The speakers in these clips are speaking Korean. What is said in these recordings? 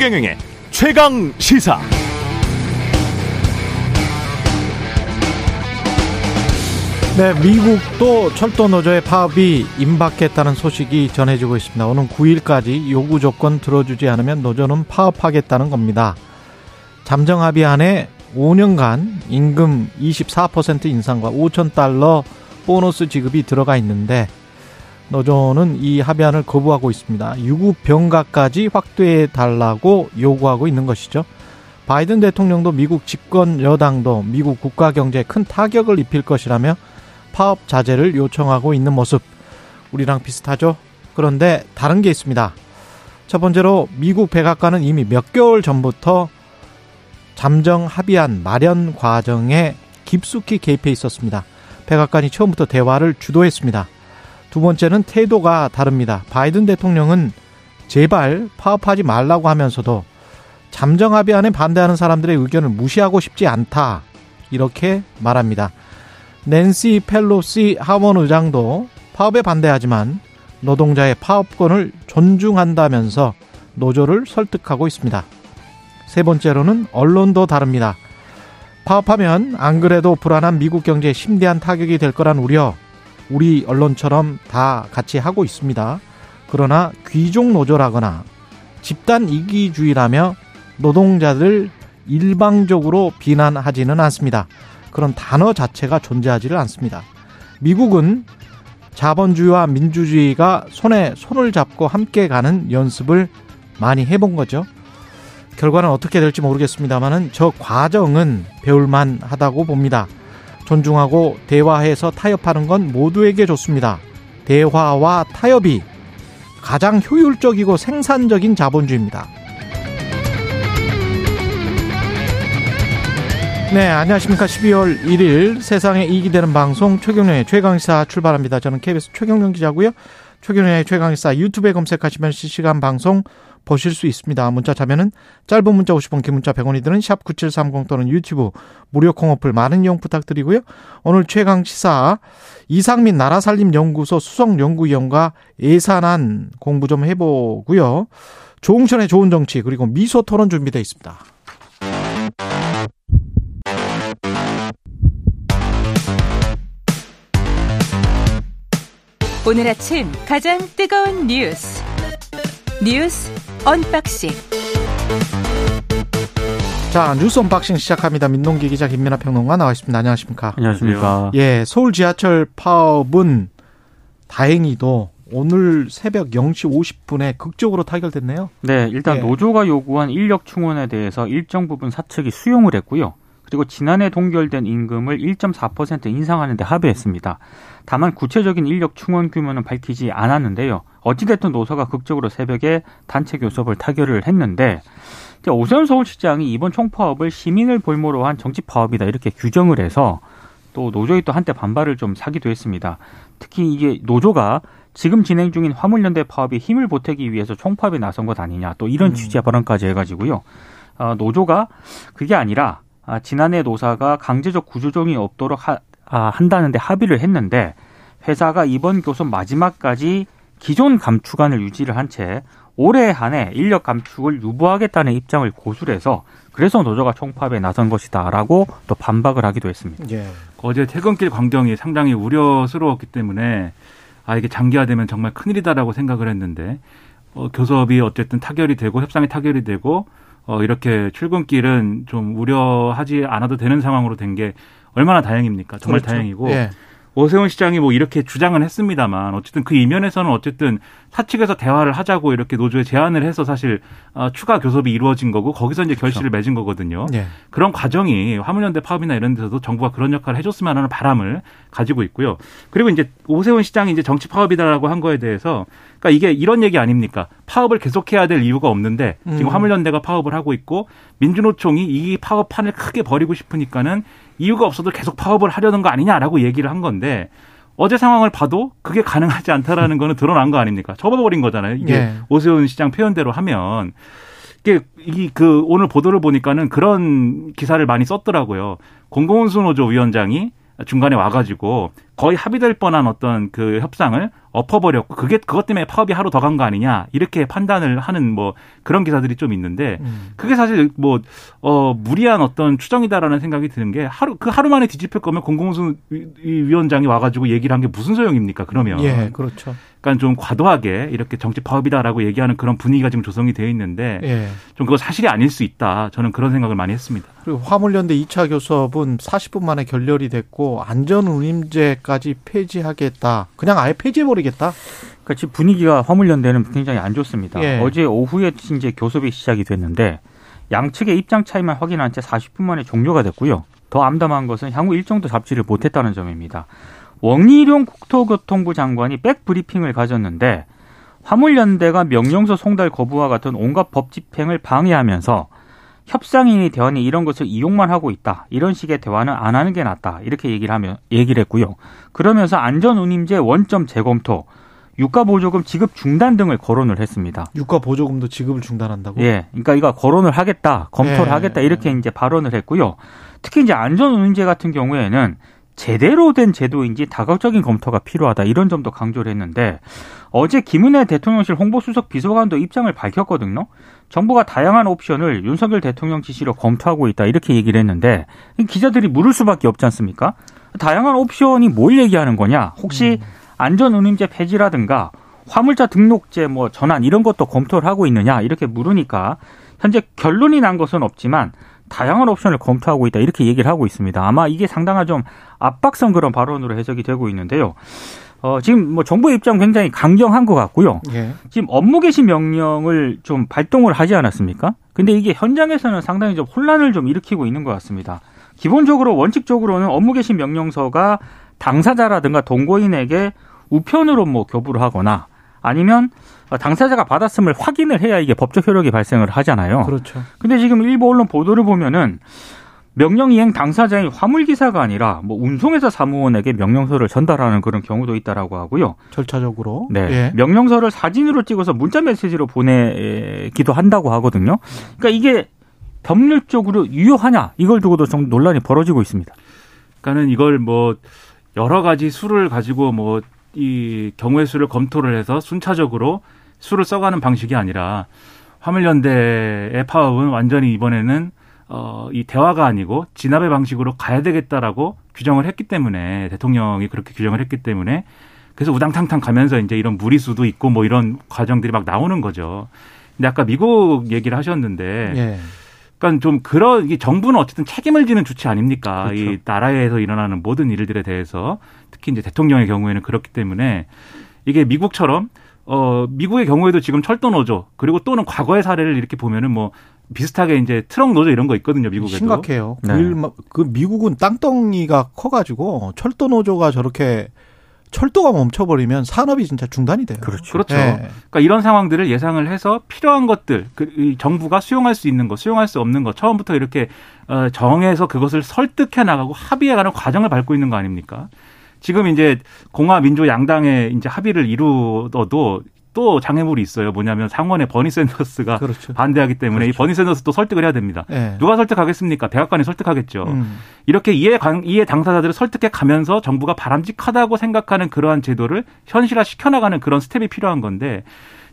최경영의 최강 시사. 네, 미국도 철도 노조의 파업이 임박했다는 소식이 전해지고 있습니다. 오는 9일까지 요구 조건 들어주지 않으면 노조는 파업하겠다는 겁니다. 잠정 합의안에 5년간 임금 24% 인상과 5천 달러 보너스 지급이 들어가 있는데 노조는 이 합의안을 거부하고 있습니다. 유급 병가까지 확대해 달라고 요구하고 있는 것이죠. 바이든 대통령도 미국 집권 여당도 미국 국가 경제에 큰 타격을 입힐 것이라며 파업 자제를 요청하고 있는 모습 우리랑 비슷하죠. 그런데 다른 게 있습니다. 첫 번째로 미국 백악관은 이미 몇 개월 전부터 잠정 합의안 마련 과정에 깊숙이 개입해 있었습니다. 백악관이 처음부터 대화를 주도했습니다. 두 번째는 태도가 다릅니다. 바이든 대통령은 제발 파업하지 말라고 하면서도 잠정 합의안에 반대하는 사람들의 의견을 무시하고 싶지 않다. 이렇게 말합니다. 낸시 펠로시 하원 의장도 파업에 반대하지만 노동자의 파업권을 존중한다면서 노조를 설득하고 있습니다. 세 번째로는 언론도 다릅니다. 파업하면 안 그래도 불안한 미국 경제에 심대한 타격이 될 거란 우려 우리 언론처럼 다 같이 하고 있습니다. 그러나 귀족 노조라거나 집단 이기주의라며 노동자들 일방적으로 비난하지는 않습니다. 그런 단어 자체가 존재하지를 않습니다. 미국은 자본주의와 민주주의가 손에 손을 잡고 함께 가는 연습을 많이 해본 거죠. 결과는 어떻게 될지 모르겠습니다만은 저 과정은 배울만 하다고 봅니다. 존중하고 대화해서 타협하는 건 모두에게 좋습니다. 대화와 타협이 가장 효율적이고 생산적인 자본주의입니다. 네, 안녕하십니까. 12월 1일 세상에 이익이 되는 방송 최경련의 최강시사 출발합니다. 저는 KBS 최경련 기자고요. 최경련의 최강시사 유튜브에 검색하시면 실시간 방송 보실 수 있습니다. 문자 자면은 짧은 문자 50원, 긴 문자 100원이 드는 샵 9730 또는 유튜브 무료 콩어플 많은 이용 부탁드리고요. 오늘 최강 시사 이상민 나라살림연구소 수석연구위원과 예산안 공부 좀 해보고요. 조홍천의 좋은 정치 그리고 미소 토론 준비되어 있습니다. 오늘 아침 가장 뜨거운 뉴스 뉴스 언박싱 자 뉴스 언박싱 시작합니다. 민동기 기자 김민아 평론가 나와 있습니다. 안녕하십니까? 안녕하십니까? 예, 서울 지하철 파업은 다행히도 오늘 새벽 0시 50분에 극적으로 타결됐네요. 네, 일단 예. 노조가 요구한 인력 충원에 대해서 일정 부분 사측이 수용을 했고요. 그리고 지난해 동결된 임금을 1.4% 인상하는 데 합의했습니다. 다만 구체적인 인력 충원 규모는 밝히지 않았는데요. 어찌됐든 노사가 극적으로 새벽에 단체 교섭을 타결을 했는데 오세훈 서울시장이 이번 총파업을 시민을 볼모로 한 정치 파업이다 이렇게 규정을 해서 또 노조에 또 한때 반발을 좀 사기도 했습니다. 특히 이게 노조가 지금 진행 중인 화물연대 파업에 힘을 보태기 위해서 총파업에 나선 것 아니냐 또 이런 음. 취지의 발언까지 해가지고요. 어, 노조가 그게 아니라 아, 지난해 노사가 강제적 구조조정이 없도록 하, 아, 한다는데 합의를 했는데 회사가 이번 교섭 마지막까지 기존 감축안을 유지를 한 채 올해 한해 인력 감축을 유보하겠다는 입장을 고수를 해서 그래서 노조가 총파업에 나선 것이다라고 또 반박을 하기도 했습니다. 예. 어제 퇴근길 광경이 상당히 우려스러웠기 때문에 아 이게 장기화되면 정말 큰일이다라고 생각을 했는데 어, 교섭이 어쨌든 타결이 되고 협상이 타결이 되고 어, 이렇게 출근길은 좀 우려하지 않아도 되는 상황으로 된 게 얼마나 다행입니까? 정말 그렇죠. 다행이고 예. 오세훈 시장이 뭐 이렇게 주장은 했습니다만 어쨌든 그 이면에서는 어쨌든 사측에서 대화를 하자고 이렇게 노조에 제안을 해서 사실 어, 추가 교섭이 이루어진 거고 거기서 이제 결실을 맺은 거거든요. 예. 그런 과정이 화물연대 파업이나 이런 데서도 정부가 그런 역할을 해줬으면 하는 바람을 가지고 있고요. 그리고 이제 오세훈 시장이 이제 정치 파업이다라고 한 거에 대해서 그러니까 이게 이런 얘기 아닙니까? 파업을 계속해야 될 이유가 없는데 지금 음. 화물연대가 파업을 하고 있고 민주노총이 이 파업판을 크게 벌이고 싶으니까는 이유가 없어도 계속 파업을 하려는 거 아니냐라고 얘기를 한 건데 어제 상황을 봐도 그게 가능하지 않다라는 거는 드러난 거 아닙니까? 접어버린 거잖아요. 이게 예. 오세훈 시장 표현대로 하면 이게 이 그 오늘 보도를 보니까는 그런 기사를 많이 썼더라고요. 공공운수 노조 위원장이 중간에 와가지고 거의 합의될 뻔한 어떤 그 협상을 엎어버렸고 그게 그것 때문에 파업이 하루 더 간 거 아니냐 이렇게 판단을 하는 뭐 그런 기사들이 좀 있는데 음. 그게 사실 뭐 어 무리한 어떤 추정이다라는 생각이 드는 게 하루 그 하루 만에 뒤집힐 거면 공공수 위원장이 와가지고 얘기를 한 게 무슨 소용입니까 그러면 예, 그렇죠. 그러니까 좀 과도하게 이렇게 정치 파업이다라고 얘기하는 그런 분위기가 지금 조성이 되어 있는데 예. 좀 그거 사실이 아닐 수 있다 저는 그런 생각을 많이 했습니다. 그리고 화물연대 2차 교섭은 40분 만에 결렬이 됐고 안전운임제까지 폐지하겠다. 그냥 아예 폐지해버리겠다. 그러니까 지금 분위기가 화물연대는 굉장히 안 좋습니다. 예. 어제 오후에 이제 교섭이 시작이 됐는데 양측의 입장 차이만 확인한 채 40분 만에 종료가 됐고요. 더 암담한 것은 향후 일정도 잡지를 못했다는 점입니다. 원희룡 국토교통부 장관이 백브리핑을 가졌는데 화물연대가 명령서 송달 거부와 같은 온갖 법 집행을 방해하면서 협상인이 대화니 이런 것을 이용만 하고 있다. 이런 식의 대화는 안 하는 게 낫다. 이렇게 얘기를 하면 얘기를 했고요. 그러면서 안전운임제 원점 재검토, 유가 보조금 지급 중단 등을 거론을 했습니다. 유가 보조금도 지급을 중단한다고. 예, 그러니까 이거 거론을 하겠다, 검토를 예. 하겠다 이렇게 이제 발언을 했고요. 특히 이제 안전운임제 같은 경우에는 제대로 된 제도인지 다각적인 검토가 필요하다 이런 점도 강조를 했는데 어제 김은혜 대통령실 홍보수석 비서관도 입장을 밝혔거든요. 정부가 다양한 옵션을 윤석열 대통령 지시로 검토하고 있다 이렇게 얘기를 했는데 기자들이 물을 수밖에 없지 않습니까? 다양한 옵션이 뭘 얘기하는 거냐? 혹시 안전운임제 폐지라든가 화물차 등록제 뭐 전환 이런 것도 검토를 하고 있느냐 이렇게 물으니까 현재 결론이 난 것은 없지만 다양한 옵션을 검토하고 있다 이렇게 얘기를 하고 있습니다. 아마 이게 상당한 좀 압박성 그런 발언으로 해석이 되고 있는데요. 어, 지금 뭐 정부의 입장 굉장히 강경한 것 같고요. 예. 지금 업무 개시 명령을 좀 발동을 하지 않았습니까? 근데 이게 현장에서는 상당히 좀 혼란을 좀 일으키고 있는 것 같습니다. 기본적으로 원칙적으로는 업무 개시 명령서가 당사자라든가 동거인에게 우편으로 뭐 교부를 하거나 아니면 당사자가 받았음을 확인을 해야 이게 법적 효력이 발생을 하잖아요. 그렇죠. 근데 지금 일부 언론 보도를 보면은 명령 이행 당사자인 화물 기사가 아니라 뭐 운송회사 사무원에게 명령서를 전달하는 그런 경우도 있다라고 하고요. 절차적으로. 네. 예. 명령서를 사진으로 찍어서 문자 메시지로 보내기도 한다고 하거든요. 그러니까 이게 법률적으로 유효하냐 이걸 두고도 좀 논란이 벌어지고 있습니다. 그러니까는 이걸 뭐 여러 가지 수를 가지고 뭐 이 경우의 수를 검토를 해서 순차적으로 수를 써가는 방식이 아니라 화물연대의 파업은 완전히 이번에는 어, 이 대화가 아니고 진압의 방식으로 가야 되겠다라고 규정을 했기 때문에 대통령이 그렇게 규정을 했기 때문에 그래서 우당탕탕 가면서 이제 이런 무리수도 있고 뭐 이런 과정들이 막 나오는 거죠. 근데 아까 미국 얘기를 하셨는데 예. 그러니까 좀 그런 이 정부는 어쨌든 책임을 지는 주체 아닙니까? 그렇죠. 이 나라에서 일어나는 모든 일들에 대해서 특히 이제 대통령의 경우에는 그렇기 때문에 이게 미국처럼 어 미국의 경우에도 지금 철도 노조 그리고 또는 과거의 사례를 이렇게 보면은 뭐 비슷하게 이제 트럭 노조 이런 거 있거든요 미국에도. 심각해요. 네. 그, 일, 그 미국은 땅덩이가 커가지고 철도 노조가 저렇게 철도가 멈춰버리면 산업이 진짜 중단이 돼요. 그렇죠. 그렇죠. 예. 그러니까 이런 상황들을 예상을 해서 필요한 것들, 그, 이 정부가 수용할 수 있는 것, 수용할 수 없는 것, 처음부터 이렇게 어, 정해서 그것을 설득해 나가고 합의해 가는 과정을 밟고 있는 거 아닙니까? 지금 이제 공화 민주 양당의 이제 합의를 이루어도 또 장애물이 있어요. 뭐냐면 상원의 버니 샌더스가 그렇죠. 반대하기 때문에 이 버니 샌더스 또 설득을 해야 됩니다. 예. 누가 설득하겠습니까? 백악관이 설득하겠죠. 음. 이렇게 이해 관, 이해 당사자들을 설득해 가면서 정부가 바람직하다고 생각하는 그러한 제도를 현실화 시켜나가는 그런 스텝이 필요한 건데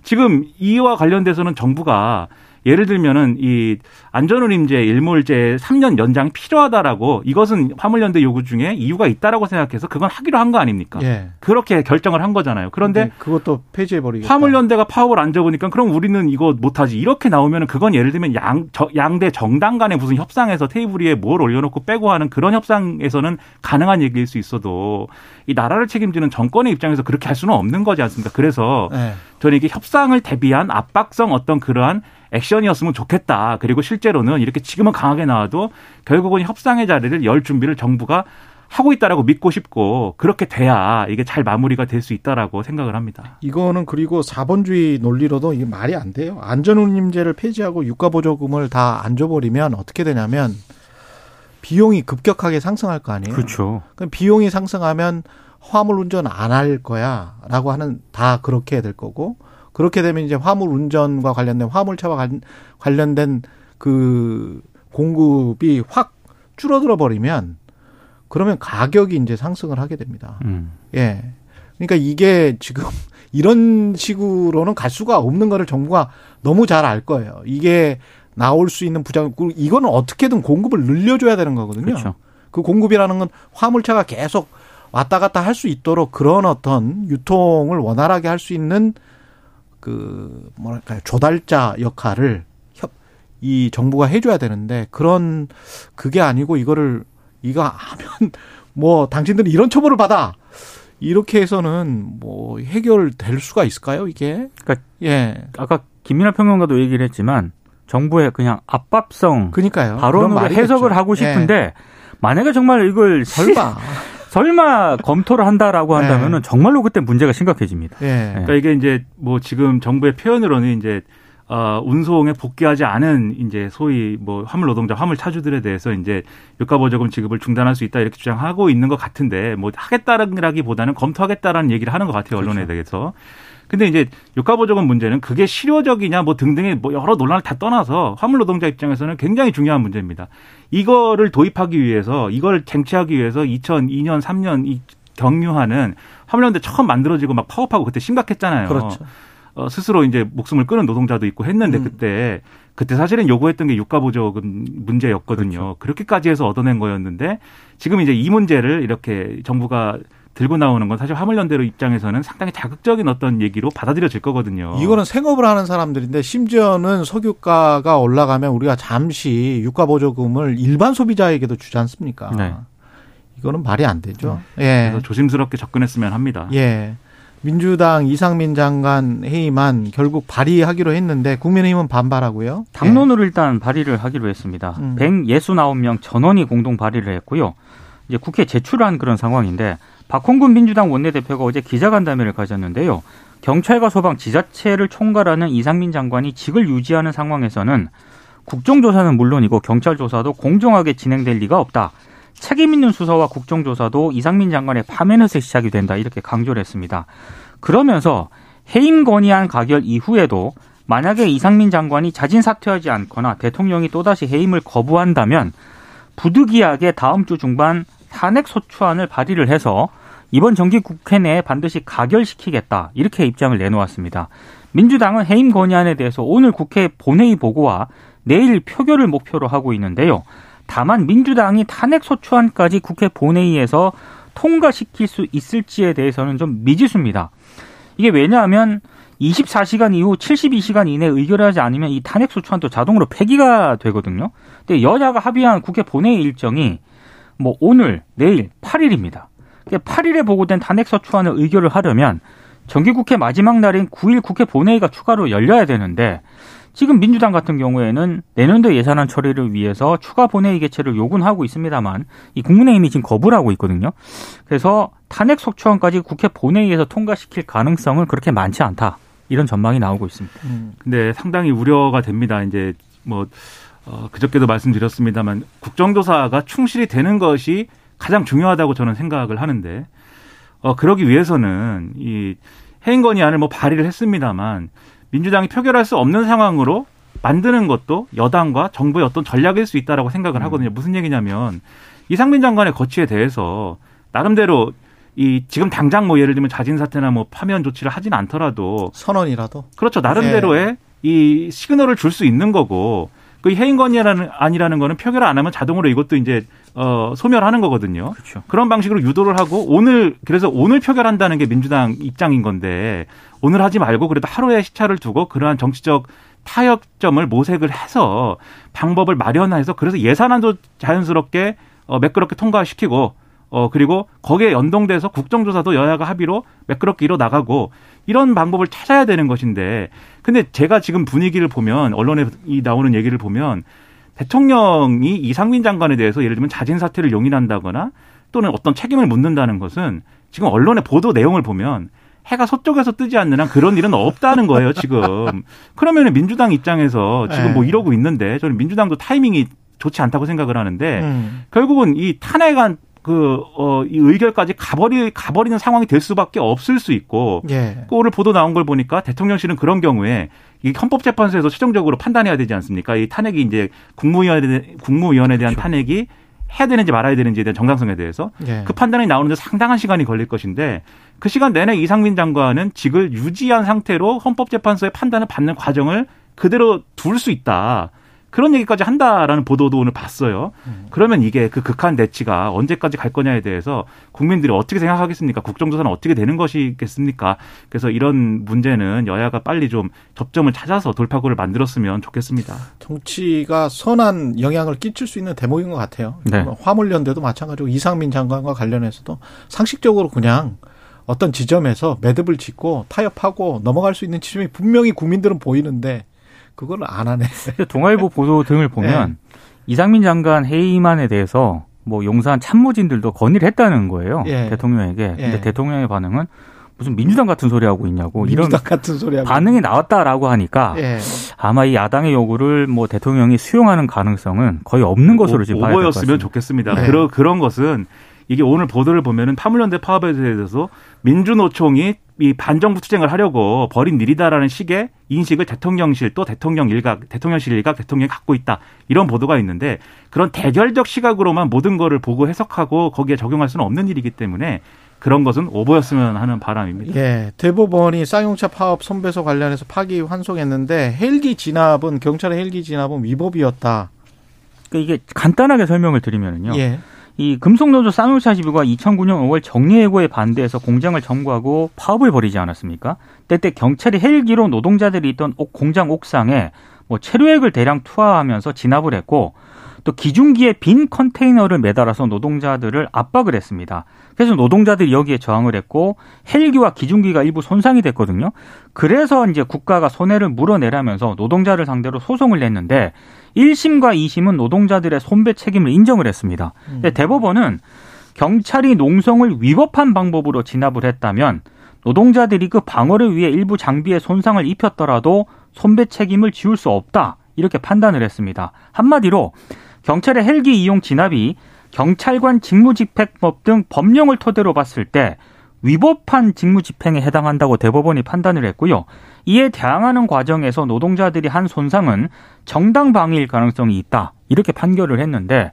지금 이와 관련돼서는 정부가 예를 들면은 이 안전운임제 일몰제 3년 연장이 필요하다라고 이것은 화물연대 요구 중에 이유가 있다라고 생각해서 그건 하기로 한 거 아닙니까? 예. 그렇게 결정을 한 거잖아요. 그런데 그것도 폐지해 버리겠다. 화물연대가 파업을 앉아보니까 그럼 우리는 이거 못 하지. 이렇게 나오면은 그건 예를 들면 양, 저, 양대 정당 간의 무슨 협상에서 테이블 위에 뭘 올려놓고 빼고 하는 그런 협상에서는 가능한 얘기일 수 있어도 이 나라를 책임지는 정권의 입장에서 그렇게 할 수는 없는 거지 않습니까? 그래서 예. 저는 이게 협상을 대비한 압박성 어떤 그러한 액션이었으면 좋겠다. 그리고 실제로는 이렇게 지금은 강하게 나와도 결국은 협상의 자리를 열 준비를 정부가 하고 있다라고 믿고 싶고 그렇게 돼야 이게 잘 마무리가 될 수 있다라고 생각을 합니다. 이거는 그리고 자본주의 논리로도 이게 말이 안 돼요. 안전운임제를 폐지하고 유가보조금을 다 안 줘버리면 어떻게 되냐면 비용이 급격하게 상승할 거 아니에요. 그렇죠. 그럼 비용이 상승하면 화물 운전 안 할 거야라고 하는 다 그렇게 될 거고 그렇게 되면 이제 화물 운전과 관련된 화물차와 관- 관련된 그 공급이 확 줄어들어 버리면 그러면 가격이 이제 상승을 하게 됩니다. 음. 예. 그러니까 이게 지금 이런 식으로는 갈 수가 없는 거를 정부가 너무 잘 알 거예요. 이게 나올 수 있는 부작, 용 이거는 어떻게든 공급을 늘려줘야 되는 거거든요. 그렇죠. 그 공급이라는 건 화물차가 계속 왔다 갔다 할 수 있도록 그런 어떤 유통을 원활하게 할 수 있는 그 뭐랄까요 조달자 역할을 협, 이 정부가 해줘야 되는데 그런 그게 아니고 이거를 이거 하면 뭐 당신들은 이런 처벌을 받아 이렇게 해서는 뭐 해결될 수가 있을까요 이게? 그러니까 예. 아까 김민하 평론가도 얘기를 했지만 정부의 그냥 압박성 그니까요. 발언으로 해석을 하고 싶은데 예. 만약에 정말 이걸 설마 설마 검토를 한다라고 한다면은 네. 정말로 그때 문제가 심각해집니다. 네. 그러니까 이게 이제 뭐 지금 정부의 표현으로는 이제 어, 운송에 복귀하지 않은 이제 소위 뭐 화물 노동자, 화물 차주들에 대해서 이제 유가 보조금 지급을 중단할 수 있다 이렇게 주장하고 있는 것 같은데 뭐 하겠다라기보다는 검토하겠다라는 얘기를 하는 것 같아요 언론에 그렇죠. 대해서. 근데 이제 유가보조금 문제는 그게 실효적이냐 뭐 등등의 뭐 여러 논란을 다 떠나서 화물 노동자 입장에서는 굉장히 중요한 문제입니다. 이거를 도입하기 위해서 이걸 쟁취하기 위해서 2002년 3년 이 경유하는 화물연대 처음 만들어지고 막 파업하고 그때 심각했잖아요. 그렇죠. 어, 스스로 이제 목숨을 끊은 노동자도 있고 했는데 음. 그때 그때 사실은 요구했던 게 유가 보조금 문제였거든요. 그렇죠. 그렇게까지 해서 얻어낸 거였는데 지금 이제 이 문제를 이렇게 정부가 들고 나오는 건 사실 화물연대로 입장에서는 상당히 자극적인 어떤 얘기로 받아들여질 거거든요. 이거는 생업을 하는 사람들인데 심지어는 석유가가 올라가면 우리가 잠시 유가 보조금을 일반 소비자에게도 주지 않습니까? 네. 이거는 말이 안 되죠. 네. 예. 그래서 조심스럽게 접근했으면 합니다. 예. 민주당 이상민 장관 회의만 결국 발의하기로 했는데 국민의힘은 반발하고요. 당론으로 예. 일단 발의를 하기로 했습니다. 음. 169명 전원이 공동 발의를 했고요. 이제 국회 제출한 그런 상황인데 박홍근 민주당 원내대표가 어제 기자간담회를 가졌는데요. 경찰과 소방, 지자체를 총괄하는 이상민 장관이 직을 유지하는 상황에서는 국정조사는 물론이고 경찰 조사도 공정하게 진행될 리가 없다. 책임 있는 수사와 국정조사도 이상민 장관의 파면에서 시작이 된다. 이렇게 강조를 했습니다. 그러면서 해임 건의안 가결 이후에도 만약에 이상민 장관이 자진 사퇴하지 않거나 대통령이 또다시 해임을 거부한다면 부득이하게 다음 주 중반 탄핵 소추안을 발의를 해서 이번 정기 국회 내에 반드시 가결시키겠다 이렇게 입장을 내놓았습니다. 민주당은 해임 건의안에 대해서 오늘 국회 본회의 보고와 내일 표결을 목표로 하고 있는데요. 다만 민주당이 탄핵 소추안까지 국회 본회의에서 통과시킬 수 있을지에 대해서는 좀 미지수입니다. 이게 왜냐하면 24시간 이후 72시간 이내 의결하지 않으면 이 탄핵 소추안도 자동으로 폐기가 되거든요. 근데 여야가 합의한 국회 본회의 일정이 뭐 오늘, 내일 8일입니다. 8일에 보고된 탄핵서추안을 의결을 하려면 정기국회 마지막 날인 9일 국회 본회의가 추가로 열려야 되는데 지금 민주당 같은 경우에는 내년도 예산안 처리를 위해서 추가 본회의 개최를 요구는 하고 있습니다만 이 국민의힘이 지금 거부를 하고 있거든요. 그래서 탄핵 속추안까지 국회 본회의에서 통과시킬 가능성은 그렇게 많지 않다. 이런 전망이 나오고 있습니다. 음. 근데 상당히 우려가 됩니다. 이제 뭐 어, 그저께도 말씀드렸습니다만 국정조사가 충실히 되는 것이 가장 중요하다고 저는 생각을 하는데 어 그러기 위해서는 이 해임 건의안을 뭐 발의를 했습니다만 민주당이 표결할 수 없는 상황으로 만드는 것도 여당과 정부의 어떤 전략일 수 있다라고 생각을 음. 하거든요. 무슨 얘기냐면 이상민 장관의 거취에 대해서 나름대로 이 지금 당장 뭐 예를 들면 자진 사퇴나 뭐 파면 조치를 하진 않더라도 선언이라도 그렇죠. 나름대로의 네. 이 시그널을 줄 수 있는 거고 그 해임 건의라는 아니라는 거는 표결 안 하면 자동으로 이것도 이제 어 소멸하는 거거든요. 그렇죠. 그런 방식으로 유도를 하고 오늘 그래서 오늘 표결한다는 게 민주당 입장인 건데 오늘 하지 말고 그래도 하루의 시차를 두고 그러한 정치적 타협점을 모색을 해서 방법을 마련해서 그래서 예산안도 자연스럽게 어 매끄럽게 통과시키고 어 그리고 거기에 연동돼서 국정조사도 여야가 합의로 매끄럽게 이뤄 나가고 이런 방법을 찾아야 되는 것인데 근데 제가 지금 분위기를 보면 언론에 이 나오는 얘기를 보면 대통령이 이상민 장관에 대해서 예를 들면 자진 사퇴를 용인한다거나 또는 어떤 책임을 묻는다는 것은 지금 언론의 보도 내용을 보면 해가 서쪽에서 뜨지 않는 한 그런 일은 없다는 거예요, 지금. 그러면 민주당 입장에서 지금 뭐 네. 이러고 있는데 저는 민주당도 타이밍이 좋지 않다고 생각을 하는데 음. 결국은 이 탄핵안 그, 어, 이 의결까지 가버리, 가버리는 상황이 될 수밖에 없을 수 있고, 예. 그 오늘 보도 나온 걸 보니까 대통령실은 그런 경우에 이 헌법재판소에서 최종적으로 판단해야 되지 않습니까? 이 탄핵이 이제 국무위원회, 국무위원에 대한 그렇죠. 탄핵이 해야 되는지 말아야 되는지에 대한 정당성에 대해서 예. 그 판단이 나오는데 상당한 시간이 걸릴 것인데 그 시간 내내 이상민 장관은 직을 유지한 상태로 헌법재판소의 판단을 받는 과정을 그대로 둘 수 있다. 그런 얘기까지 한다라는 보도도 오늘 봤어요. 그러면 이게 그 극한 대치가 언제까지 갈 거냐에 대해서 국민들이 어떻게 생각하겠습니까? 국정조사는 어떻게 되는 것이겠습니까? 그래서 이런 문제는 여야가 빨리 좀 접점을 찾아서 돌파구를 만들었으면 좋겠습니다. 정치가 선한 영향을 끼칠 수 있는 대목인 것 같아요. 네. 화물연대도 마찬가지고 이상민 장관과 관련해서도 상식적으로 그냥 어떤 지점에서 매듭을 짓고 타협하고 넘어갈 수 있는 지점이 분명히 국민들은 보이는데 그걸 안 하네. 동아일보 보도 등을 보면 이상민 장관 해임안에 대해서 뭐 용산 참모진들도 건의를 했다는 거예요. 예. 대통령에게. 근데 예. 대통령의 반응은 무슨 민주당 같은 소리 하고 있냐고 이런 민주당 같은 소리 하고. 반응이 나왔다라고 하니까 예. 아마 이 야당의 요구를 뭐 대통령이 수용하는 가능성은 거의 없는 것으로 지금 봐야 될것 오버였으면 같습니다. 좋겠습니다. 네. 그런 그런 것은 이게 오늘 보도를 보면은 파물연대 파업에 대해서 민주노총이 이 반정부 투쟁을 하려고 벌인 일이다라는 식의 인식을 대통령실 또 대통령 일각, 대통령실 일각, 대통령이 갖고 있다 이런 보도가 있는데 그런 대결적 시각으로만 모든 거를 보고 해석하고 거기에 적용할 수는 없는 일이기 때문에 그런 것은 오버였으면 하는 바람입니다. 예, 대법원이 쌍용차 파업 손배소 관련해서 파기 환송했는데 헬기 진압은 경찰의 헬기 진압은 위법이었다. 그러니까 이게 간단하게 설명을 드리면요. 예, 이 금속노조 쌍용차 지부가 2009년 5월 정리해고에 반대해서 공장을 점거하고 파업을 벌이지 않았습니까? 때때 경찰이 헬기로 노동자들이 있던 옥- 공장 옥상에 뭐 체류액을 대량 투하하면서 진압을 했고 또 기중기에 빈 컨테이너를 매달아서 노동자들을 압박을 했습니다. 그래서 노동자들이 여기에 저항을 했고 헬기와 기중기가 일부 손상이 됐거든요. 그래서 이제 국가가 손해를 물어내라면서 노동자를 상대로 소송을 냈는데 1심과 2심은 노동자들의 손배 책임을 인정을 했습니다. 근데 대법원은 경찰이 농성을 위법한 방법으로 진압을 했다면 노동자들이 그 방어를 위해 일부 장비에 손상을 입혔더라도 손배 책임을 지울 수 없다. 이렇게 판단을 했습니다. 한마디로 경찰의 헬기 이용 진압이 경찰관 직무집행법 등 법령을 토대로 봤을 때 위법한 직무집행에 해당한다고 대법원이 판단을 했고요. 이에 대항하는 과정에서 노동자들이 한 손상은 정당 방위일 가능성이 있다. 이렇게 판결을 했는데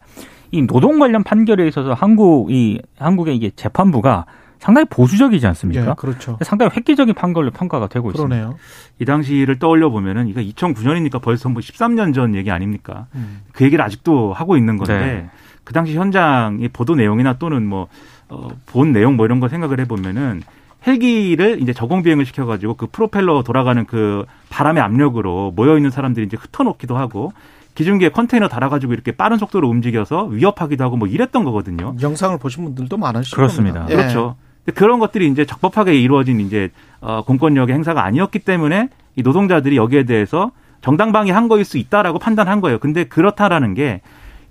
이 노동 관련 판결에 있어서 한국 이 한국의 이게 재판부가 상당히 보수적이지 않습니까? 예, 그렇죠. 상당히 획기적인 판결로 평가가 되고 있습니다. 그러네요. 이 당시를 떠올려 보면은 이거 2009년이니까 벌써 뭐 13년 전 얘기 아닙니까? 음. 그 얘기를 아직도 하고 있는 건데 네. 그 당시 현장의 보도 내용이나 또는 뭐, 어, 본 내용 뭐 이런 거 생각을 해보면은 헬기를 이제 저공 비행을 시켜가지고 그 프로펠러 돌아가는 그 바람의 압력으로 모여 있는 사람들이 이제 흩어놓기도 하고 기중기에 컨테이너 달아가지고 이렇게 빠른 속도로 움직여서 위협하기도 하고 뭐 이랬던 거거든요. 영상을 보신 분들도 많으실 그렇습니다. 겁니다. 예. 그렇죠. 그런 것들이 이제 적법하게 이루어진 이제 어, 공권력의 행사가 아니었기 때문에 이 노동자들이 여기에 대해서 정당방위 한 거일 수 있다라고 판단한 거예요. 근데 그렇다라는 게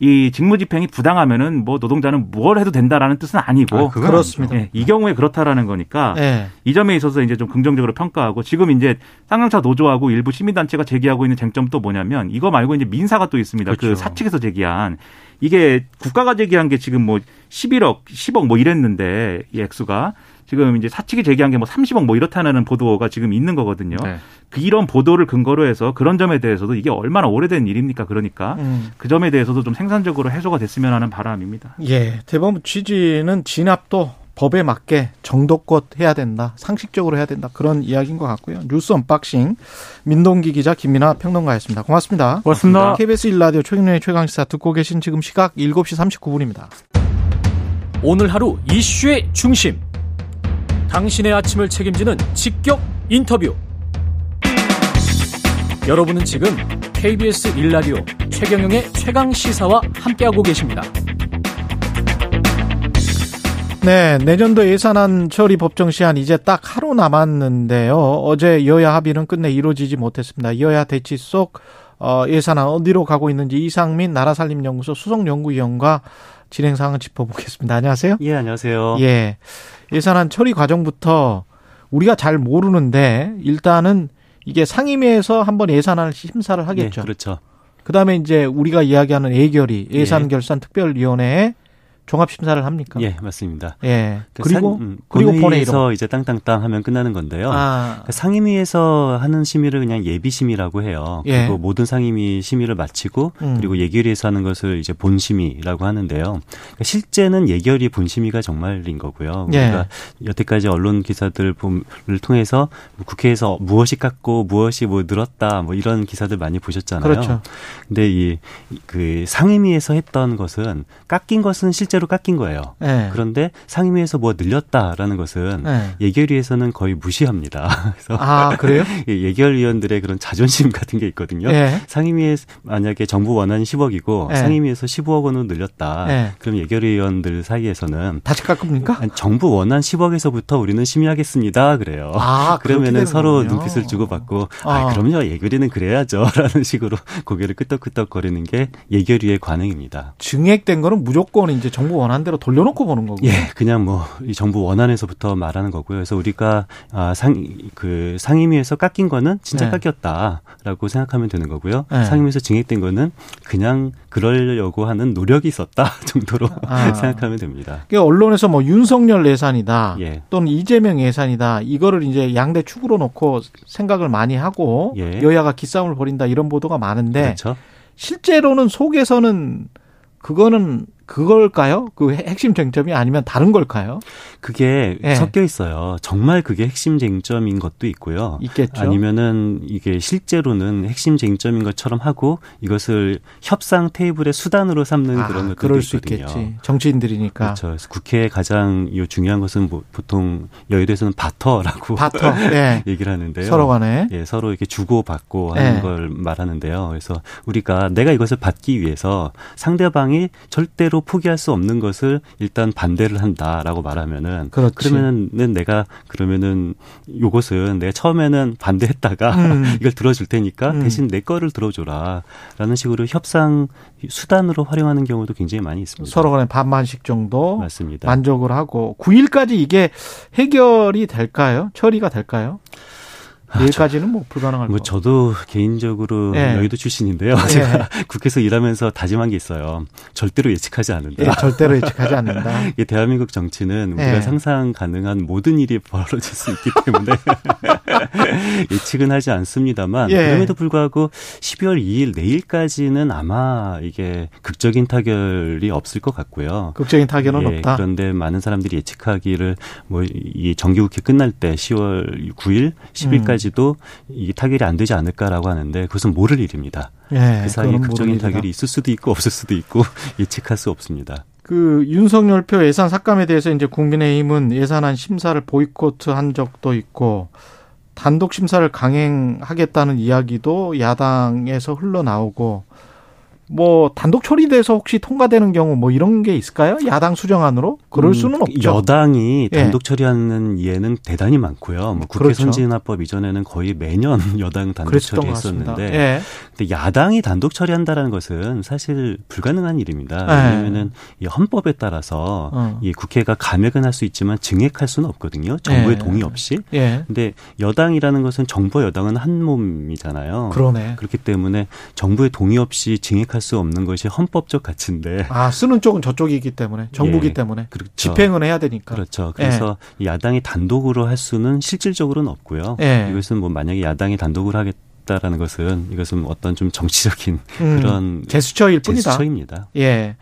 이 직무집행이 부당하면은 뭐 노동자는 뭘 해도 된다라는 뜻은 아니고 아, 그렇습니다. 예, 이 경우에 그렇다라는 거니까 예. 이 점에 있어서 이제 좀 긍정적으로 평가하고 지금 이제 쌍용차 노조하고 일부 시민단체가 제기하고 있는 쟁점 또 뭐냐면 이거 말고 이제 민사가 또 있습니다. 그 그렇죠. 사측에서 제기한 이게 국가가 제기한 게 지금 뭐 11억, 10억 뭐 이랬는데 이 액수가 지금 이제 사측이 제기한 게 뭐 30억 뭐 이렇다는 보도가 지금 있는 거거든요. 네. 그 이런 보도를 근거로 해서 그런 점에 대해서도 이게 얼마나 오래된 일입니까? 그러니까 음. 그 점에 대해서도 좀 생산적으로 해소가 됐으면 하는 바람입니다. 예. 대법원 취지는 진압도 법에 맞게 정도껏 해야 된다. 상식적으로 해야 된다. 그런 이야기인 것 같고요. 뉴스 언박싱 민동기 기자 김민아 평론가였습니다. 고맙습니다. 고맙습니다. KBS 1라디오 최경영의 최강시사 듣고 계신 지금 시각 7시 39분입니다. 오늘 하루 이슈의 중심. 당신의 아침을 책임지는 직격 인터뷰. 여러분은 지금 KBS 1라디오 최경영의 최강 시사와 함께하고 계십니다. 네, 내년도 예산안 처리 법정 시한 이제 딱 하루 남았는데요. 어제 여야 합의는 끝내 이루어지지 못했습니다. 여야 대치 속 어, 예산안 어디로 가고 있는지 이상민 나라살림연구소 수석연구위원과 진행 상황을 짚어보겠습니다. 안녕하세요. 예, 안녕하세요. 예. 예산안 처리 과정부터 우리가 잘 모르는데 일단은 이게 상임위에서 한번 예산안을 심사를 하겠죠. 예, 그렇죠. 그다음에 이제 우리가 이야기하는 예결위 예산 예. 결산 특별위원회에 종합 심사를 합니까? 예, 맞습니다. 예. 그러니까 그리고 상, 음, 그리고 본회의에서. 이제 땅땅땅 하면 끝나는 건데요. 아, 그러니까 상임위에서 하는 심의를 그냥 예비 심의라고 해요. 예. 그리고 모든 상임위 심의를 마치고 음. 그리고 예결위에서 하는 것을 이제 본심의라고 하는데요. 그러니까 실제는 예결위 본심의가 정말인 거고요. 예. 우리가 여태까지 언론 기사들을 통해서 뭐 국회에서 무엇이 깎고 무엇이 뭐 늘었다 뭐 이런 기사들 많이 보셨잖아요. 그렇죠. 근데 이 그 상임위에서 했던 것은 깎인 것은 실제 로 깎인 거예요. 예. 그런데 상임위에서 뭐 늘렸다라는 것은 예. 예결위에서는 거의 무시합니다. 그래서 아, 그래요? 예, 예결위원들의 그런 자존심 같은 게 있거든요. 예. 상임위에 만약에 정부 원안이 10억이고 예. 상임위에서 15억 원으로 늘렸다. 예. 그럼 예결위원들 사이에서는 다시 깎습니까? 정부 원안 10억에서부터 우리는 심의하겠습니다. 그래요. 아, 그러면은 서로 거군요. 눈빛을 주고받고 아. 아, 그럼요. 예결위는 그래야죠라는 식으로 고개를 끄덕끄덕 거리는 게 예결위의 관행입니다. 증액된 거는 무조건 이제 정부 원한대로 돌려놓고 보는 거고. 예, 그냥 뭐 이 정부 원안에서부터 말하는 거고요. 그래서 우리가 아, 상그 상임위에서 깎인 거는 진짜 네. 깎였다라고 생각하면 되는 거고요. 네. 상임위에서 증액된 거는 그냥 그러려고 하는 노력이 있었다 정도로 아. 생각하면 됩니다. 그게 언론에서 뭐 윤석열 예산이다 예. 또는 이재명 예산이다 이거를 이제 양대 축으로 놓고 생각을 많이 하고 예. 여야가 기싸움을 벌인다 이런 보도가 많은데 그렇죠. 실제로는 속에서는 그거는 그걸까요? 그 핵심 쟁점이 아니면 다른 걸까요? 그게 예. 섞여 있어요. 정말 그게 핵심 쟁점인 것도 있고요. 있겠죠. 아니면은 이게 실제로는 핵심 쟁점인 것처럼 하고 이것을 협상 테이블의 수단으로 삼는 아, 그런 것들도 그럴 수 있거든요. 있겠지. 정치인들이니까. 그렇죠. 그래서 국회의 가장 요 중요한 것은 뭐 보통 여의도에서는 바터라고 바터. 예. 얘기를 하는데요. 서로 간에. 예, 서로 이렇게 주고 받고 하는 예. 걸 말하는데요. 그래서 우리가 내가 이것을 받기 위해서 상대방이 절대로 포기할 수 없는 것을 일단 반대를 한다라고 말하면은 그렇지. 그러면은 내가 그러면은 요것은 내가 처음에는 반대했다가 음. 이걸 들어줄 테니까 음. 대신 내 거를 들어줘라라는 식으로 협상 수단으로 활용하는 경우도 굉장히 많이 있습니다. 서로 간에 반반씩 정도 맞습니다. 만족을 하고 9일까지 이게 해결이 될까요? 처리가 될까요? 내일까지는 뭐 불가능할 뭐 거. 저도 개인적으로 예. 여의도 출신인데요. 예. 제가 국회에서 일하면서 다짐한 게 있어요. 절대로 예측하지 않는다. 예, 절대로 예측하지 않는다. 이 대한민국 정치는 우리가 예. 상상 가능한 모든 일이 벌어질 수 있기 때문에 예측은 하지 않습니다만 예. 그럼에도 불구하고 12월 2일 내일까지는 아마 이게 극적인 타결이 없을 것 같고요. 극적인 타결은 예, 없다. 그런데 많은 사람들이 예측하기를 뭐 이 정기국회 끝날 때 10월 9일, 10일까지 도 이 타결이 안 되지 않을까라고 하는데 그것은 모를 일입니다. 예, 그 사이에 극적인. 타결이 있을 수도 있고 없을 수도 있고 예측할 수 없습니다. 그 윤석열 표 예산 삭감에 대해서 이제 국민의힘은 예산안 심사를 보이콧한 적도 있고 단독 심사를 강행하겠다는 이야기도 야당에서 흘러나오고 뭐 단독 처리돼서 혹시 통과되는 경우 뭐 이런 게 있을까요? 야당 수정안으로 그럴 음, 수는 없죠. 여당이 예. 단독 처리하는 예는 대단히 많고요. 뭐 국회 그렇죠. 선진화법 이전에는 거의 매년 여당 단독. 처리했었는데 예. 근데 야당이 단독 처리한다라는 것은 사실 불가능한 일입니다. 네. 왜냐하면은 이 헌법에 따라서 어. 이 국회가 감액은 할 수 있지만 증액할 수는 없거든요. 정부의 예. 동의 없이. 예. 근데 여당이라는 것은 정부와 여당은 한 몸이잖아요. 그러네. 그렇기 때문에 정부의 동의 없이 증액할 수 없는 것이 헌법적 가치인데 아 쓰는 쪽은 저쪽이기 때문에 정부기 예. 때문에 그렇죠. 집행은 해야 되니까. 그렇죠. 그래서 이 야당이 단독으로 할 수는 실질적으로는 없고요. 예. 이것은 뭐 만약에 야당이 단독으로 하겠 다라는 것은 이것은 어떤 좀 정치적인 음, 그런 제스처일 뿐이다. 제스처입니다. 예.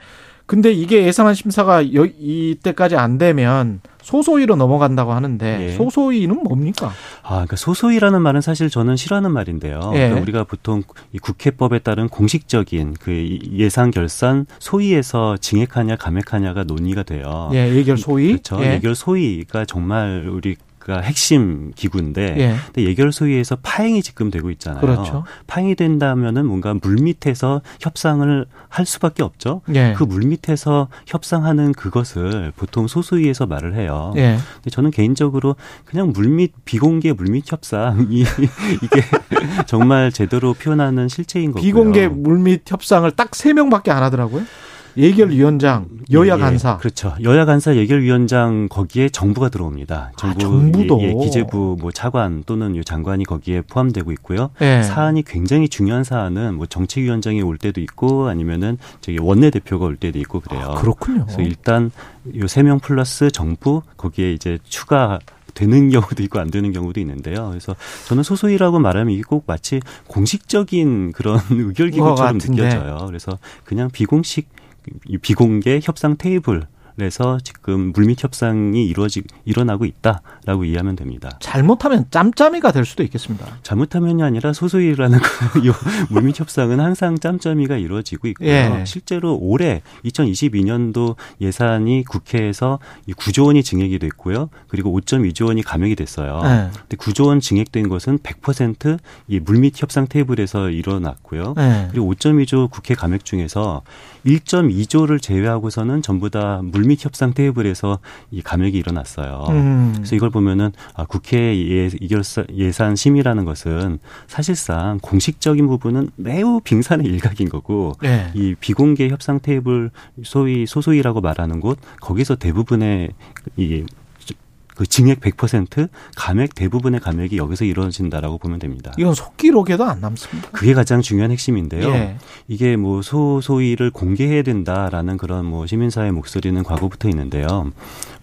근데 이게 예산안 심사가 여, 이때까지 안 되면 소소위로 넘어간다고 하는데 예. 소소위는 뭡니까? 아, 그러니까 소소위라는 말은 사실 저는 싫어하는 말인데요. 예. 그러니까 우리가 보통 이 국회법에 따른 공식적인 그 예산 결산 소위에서 증액하냐 감액하냐가 논의가 돼요. 예, 예결 소위. 그렇죠. 예. 예결 소위가 정말 우리 가 핵심 기구인데 예. 근데 예결 소위에서 파행이 지금 되고 있잖아요. 그렇죠. 파행이 된다면은 뭔가 물 밑에서 협상을 할 수밖에 없죠. 예. 그물 밑에서 협상하는 그것을 보통 소수위에서 말을 해요. 예. 근데 저는 개인적으로 그냥 물밑 비공개 물밑 협상이 이게 정말 제대로 표현하는 실체인 거고요. 비공개 물밑 협상을 딱 세 명밖에 안 하더라고요. 예결위원장, 여야 예, 간사. 그렇죠. 여야 간사 예결위원장 거기에 정부가 들어옵니다. 정부, 아, 정부도. 예, 예, 기재부 뭐 차관 또는 요 장관이 거기에 포함되고 있고요. 예. 사안이 굉장히 중요한 사안은 뭐 정책위원장이 올 때도 있고 아니면은 저기 원내 대표가 올 때도 있고 그래요. 아, 그렇군요. 그래서 일단 요 세 명 플러스 정부 거기에 이제 추가 되는 경우도 있고 안 되는 경우도 있는데요. 그래서 저는 소소이라고 말하면 이게 꼭 마치 공식적인 그런 의결기구처럼. 느껴져요. 그래서 그냥 비공식 이 비공개 협상 테이블 에서 지금 물밑 협상이 이루어지 일어나고 있다라고 이해하면 됩니다. 잘못하면 짬짬이가 될 수도 있겠습니다. 잘못하면이 아니라 소소이라는 그요 물밑 협상은 항상 짬짬이가 이루어지고 있고요. 예. 실제로 올해 2022년도 예산이 국회에서 이 9조 원이 증액이 됐고요. 그리고 5.2조 원이 감액이 됐어요. 예. 근데 9조 원 증액된 것은 100%이 물밑 협상 테이블에서 일어났고요. 예. 그리고 5.2조 국회 감액 중에서 1.2조를 제외하고서는 전부 다 물밑 협상 테이블에서 이 감액이 일어났어요. 음. 그래서 이걸 보면은 아, 국회 예, 예산 심의라는 것은 사실상 공식적인 부분은 매우 빙산의 일각인 거고 예. 이 비공개 협상 테이블 소위 소소이라고 말하는 곳 거기서 대부분의 이 그 증액 100% 감액 대부분의 감액이 여기서 이루어진다라고 보면 됩니다. 이건 속기록에도 안 남습니다. 그게 가장 중요한 핵심인데요. 예. 이게 뭐 소소이를 공개해야 된다라는 그런 뭐 시민사회 목소리는 과거부터 있는데요.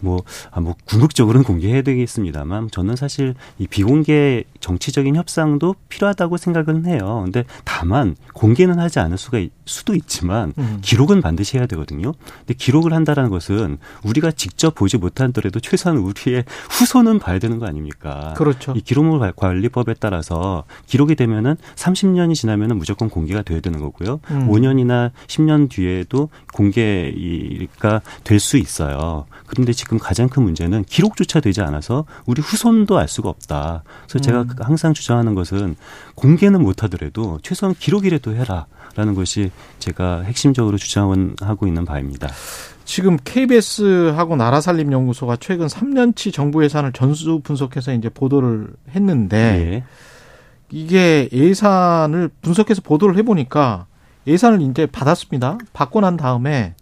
뭐, 아, 뭐 궁극적으로는 공개해야 되겠습니다만 저는 사실 이 비공개 정치적인 협상도 필요하다고 생각은 해요. 근데 다만 공개는 하지 않을 수가 있- 수도 있지만 음. 기록은 반드시 해야 되거든요. 근데 기록을 한다라는 것은 우리가 직접 보지 못하더라도 최소한 우리의 후손은 봐야 되는 거 아닙니까? 그렇죠. 이 기록물 관리법에 따라서 기록이 되면은 30년이 지나면은 무조건 공개가 돼야 되는 거고요. 음. 5년이나 10년 뒤에도 공개가 될 수 있어요. 그런데 지금 가장 큰 문제는 기록조차 되지 않아서 우리 후손도 알 수가 없다. 그래서 제가 음. 항상 주장하는 것은 공개는 못 하더라도 최소한 기록이라도 해라라는 것이 제가 핵심적으로 주장하고 있는 바입니다. 지금 KBS하고 나라살림연구소가 최근 3년치 정부 예산을 전수 분석해서 이제 보도를 했는데 예. 이게 예산을 분석해서 보도를 해보니까 예산을 이제 받았습니다. 받고 난 다음에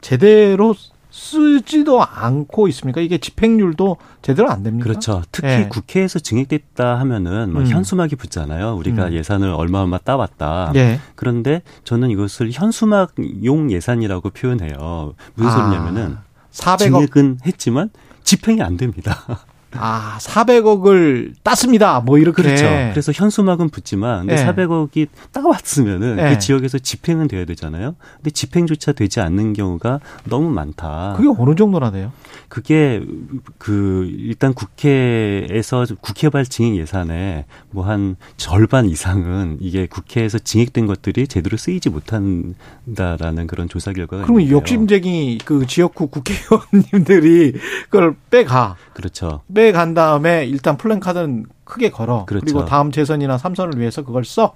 제대로 쓰지도 않고 있습니까? 이게 집행률도 제대로 안 됩니까? 그렇죠. 특히 예. 국회에서 증액됐다 하면은 뭐 음. 현수막이 붙잖아요. 우리가 음. 예산을 얼마 얼마 따왔다. 예. 그런데 저는 이것을 현수막용 예산이라고 표현해요. 무슨 아, 소리냐면은 400억 증액은 했지만 집행이 안 됩니다. 아 400억을 땄습니다. 뭐 이렇게 그렇죠. 그래서 현수막은 붙지만 근데 예. 400억이 따왔으면은 예. 그 지역에서 집행은 돼야 되잖아요. 근데 집행조차 되지 않는 경우가 너무 많다. 그게 어느 정도나 돼요? 그게 그 일단 국회에서 국회발 증액 예산의 뭐한 절반 이상은 이게 국회에서 증액된 것들이 제대로 쓰이지 못한다라는 그런 조사 결과가 그러면 있는데요. 욕심쟁이 그 지역구 국회의원님들이 그걸 빼가 그렇죠. 빼간 다음에 일단 플랜카드는 크게 걸어. 그렇죠. 그리고 다음 재선이나 삼선을 위해서 그걸 써.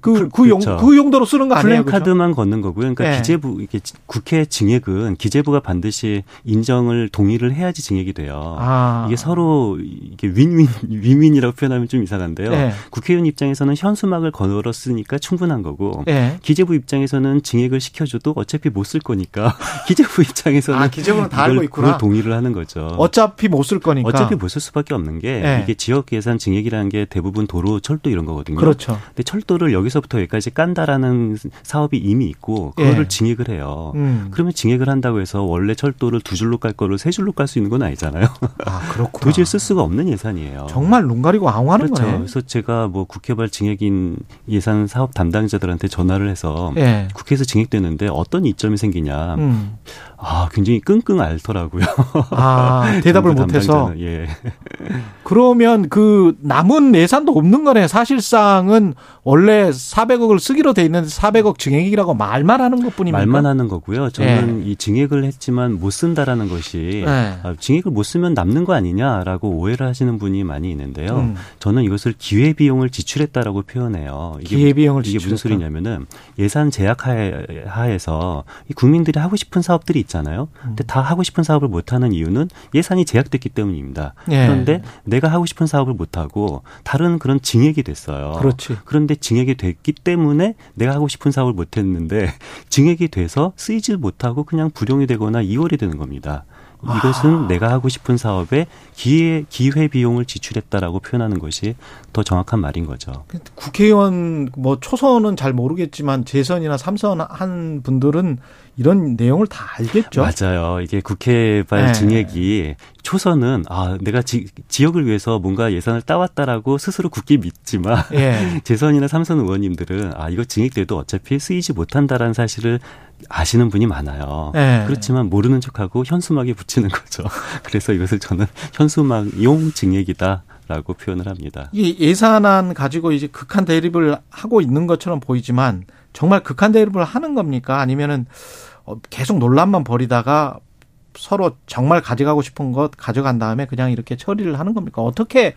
그, 그- 그, 용, 그렇죠. 그 용도로 쓰는 거 아니에요? 플랜카드만 걷는 거고요. 그러니까 네. 기재부 이게 국회 증액은 기재부가 반드시 인정을 동의를 해야지 증액이 돼요. 아. 이게 서로 이게 윈윈 윈윈이라고 표현하면 좀 이상한데요. 네. 국회의원 입장에서는 현수막을 걸었으니까 충분한 거고 예. 기재부 입장에서는 증액을 시켜줘도 어차피 못 쓸 거니까 기재부 입장에서는 아, 기재부는 다 알고 있구나. 그걸 동의를 하는 거죠. 어차피 못 쓸 거니까. 어차피 못 쓸 수밖에 없는 게 네. 이게 지역 예산 증액이라는 게 대부분 도로, 철도 이런 거거든요. 그렇죠. 근데 철 도를 여기서부터 여기까지 깐다라는 사업이 이미 있고 그거를 예. 증액을 해요. 음. 그러면 증액을 한다고 해서 원래 철도를 두 줄로 깔 거를 세 줄로 깔 수 있는 건 아니잖아요. 아, 그렇구나. 도저히 쓸 수가 없는 예산이에요. 정말 눈 가리고 앙하는 그렇죠. 거네. 그래서 제가 뭐 국회발 증액인 예산 사업 담당자들한테 전화를 해서 예. 국회에서 증액되는데 어떤 이점이 생기냐. 음. 아, 굉장히 끙끙 앓더라고요. 아, 대답을 정부 못 해서. 담당자는. 예. 그러면 그 남은 예산도 없는 거네. 사실상은 원래 400억을 쓰기로 돼 있는데 400억 증액이라고 말만 하는 것뿐입니까? 말만 하는 거고요. 저는 이 증액을 했지만 못 쓴다라는 것이 네. 아, 증액을 못 쓰면 남는 거 아니냐라고 오해를 하시는 분이 많이 있는데요. 음. 저는 이것을 기회 비용을 지출했다라고 표현해요. 이게 기회 비용을 이게 무슨 지출했다. 소리냐면은 예산 제약 하에, 하에서 이 국민들이 하고 싶은 사업들이 있잖아요. 근데 다 하고 싶은 사업을 못 하는 이유는 예산이 제약됐기 때문입니다. 예. 그런데 내가 하고 싶은 사업을 못 하고 다른 그런 증액이 됐어요. 그렇지. 그런데 증액이 됐기 때문에 내가 하고 싶은 사업을 못 했는데 증액이 돼서 쓰이질 못하고 그냥 불용이 되거나 이월이 되는 겁니다. 이것은 아. 내가 하고 싶은 사업에 기회 기회 비용을 지출했다라고 표현하는 것이 더 정확한 말인 거죠. 국회의원 뭐 초선은 잘 모르겠지만 재선이나 삼선 한 분들은 이런 내용을 다 알겠죠. 맞아요. 이게 국회발 네. 증액이 초선은 아 내가 지, 지역을 위해서 뭔가 예산을 따왔다라고 스스로 굳게 믿지만 예. 재선이나 삼선 의원님들은 아 이거 증액돼도 어차피 쓰이지 못한다라는 사실을 아시는 분이 많아요. 예. 그렇지만 모르는 척하고 현수막에 붙이는 거죠. 그래서 이것을 저는 현수막용 증액이다 라고 표현을 합니다. 이 예산안 가지고 이제 극한 대립을 하고 있는 것처럼 보이지만 정말 극한 대립을 하는 겁니까? 아니면은 어, 계속 논란만 벌이다가 서로 정말 가져가고 싶은 것 가져간 다음에 그냥 이렇게 처리를 하는 겁니까? 어떻게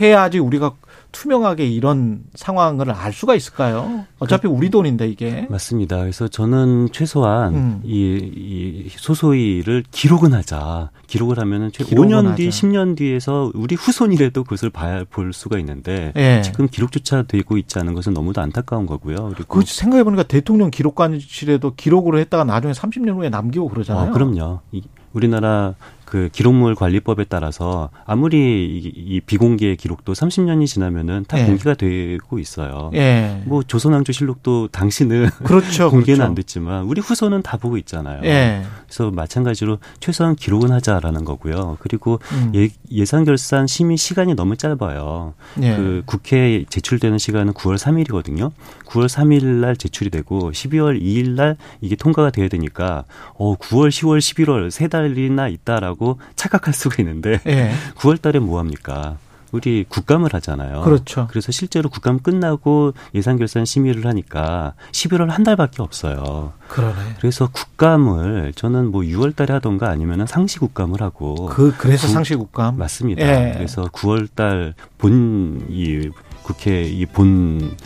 해야지 우리가 투명하게 이런 상황을 알 수가 있을까요? 어차피 우리 돈인데 이게. 맞습니다. 그래서 저는 최소한 음. 이, 이 소소이를 기록은 하자. 기록을 하면은 최 기록은 5년 뒤, 하자. 10년 뒤에서 우리 후손이라도 그것을 봐야 볼 수가 있는데 예. 지금 기록조차 되고 있지 않은 것은 너무도 안타까운 거고요. 그리고 그 생각해 보니까 대통령 기록관실에도 기록으로 했다가 나중에 30년 후에 남기고 그러잖아요. 어, 그럼요. 이, 우리나라 그 기록물 관리법에 따라서 아무리 이, 이 비공개 기록도 30년이 지나면은 다 예. 공개가 되고 있어요. 예. 뭐 조선왕조 실록도 당시는 그렇죠. 공개는 그렇죠. 안 됐지만 우리 후손은 다 보고 있잖아요. 예. 그래서 마찬가지로 최소한 기록은 하자라는 거고요. 그리고 음. 예, 예산 결산 심의 시간이 너무 짧아요. 예. 그 국회에 제출되는 시간은 9월 3일이거든요. 9월 3일 날 제출이 되고 12월 2일 날 이게 통과가 돼야 되니까 어 9월, 10월, 11월 세 달이나 있다라고 착각할 수가 있는데 예. 9월 달에 뭐 합니까? 우리 국감을 하잖아요. 그렇죠. 그래서 실제로 국감 끝나고 예산 결산 심의를 하니까 11월 한 달밖에 없어요. 그러네. 그래서 국감을 저는 뭐 6월 달에 하던가 아니면 상시 국감을 하고 그 그래서 구- 상시 국감. 맞습니다. 예. 그래서 9월 달 본 이 국회 이본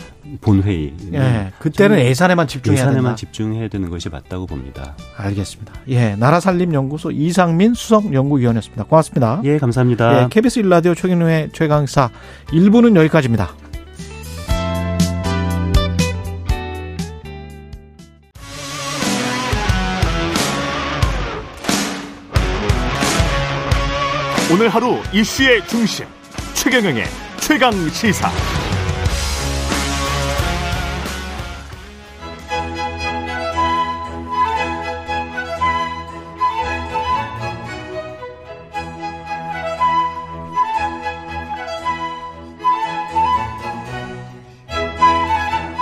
본회의 예. 그때는 예산에만 집중해야 예산에만 된다. 집중해야 되는 것이 맞다고 봅니다. 알겠습니다. 예. 나라살림연구소 이상민 수석연구위원이었습니다. 고맙습니다. 예, 감사합니다. 예, KBS 일라디오 최경영의 최강사 1부는 여기까지입니다. 오늘 하루 이슈의 중심 최경영의 최강 시사.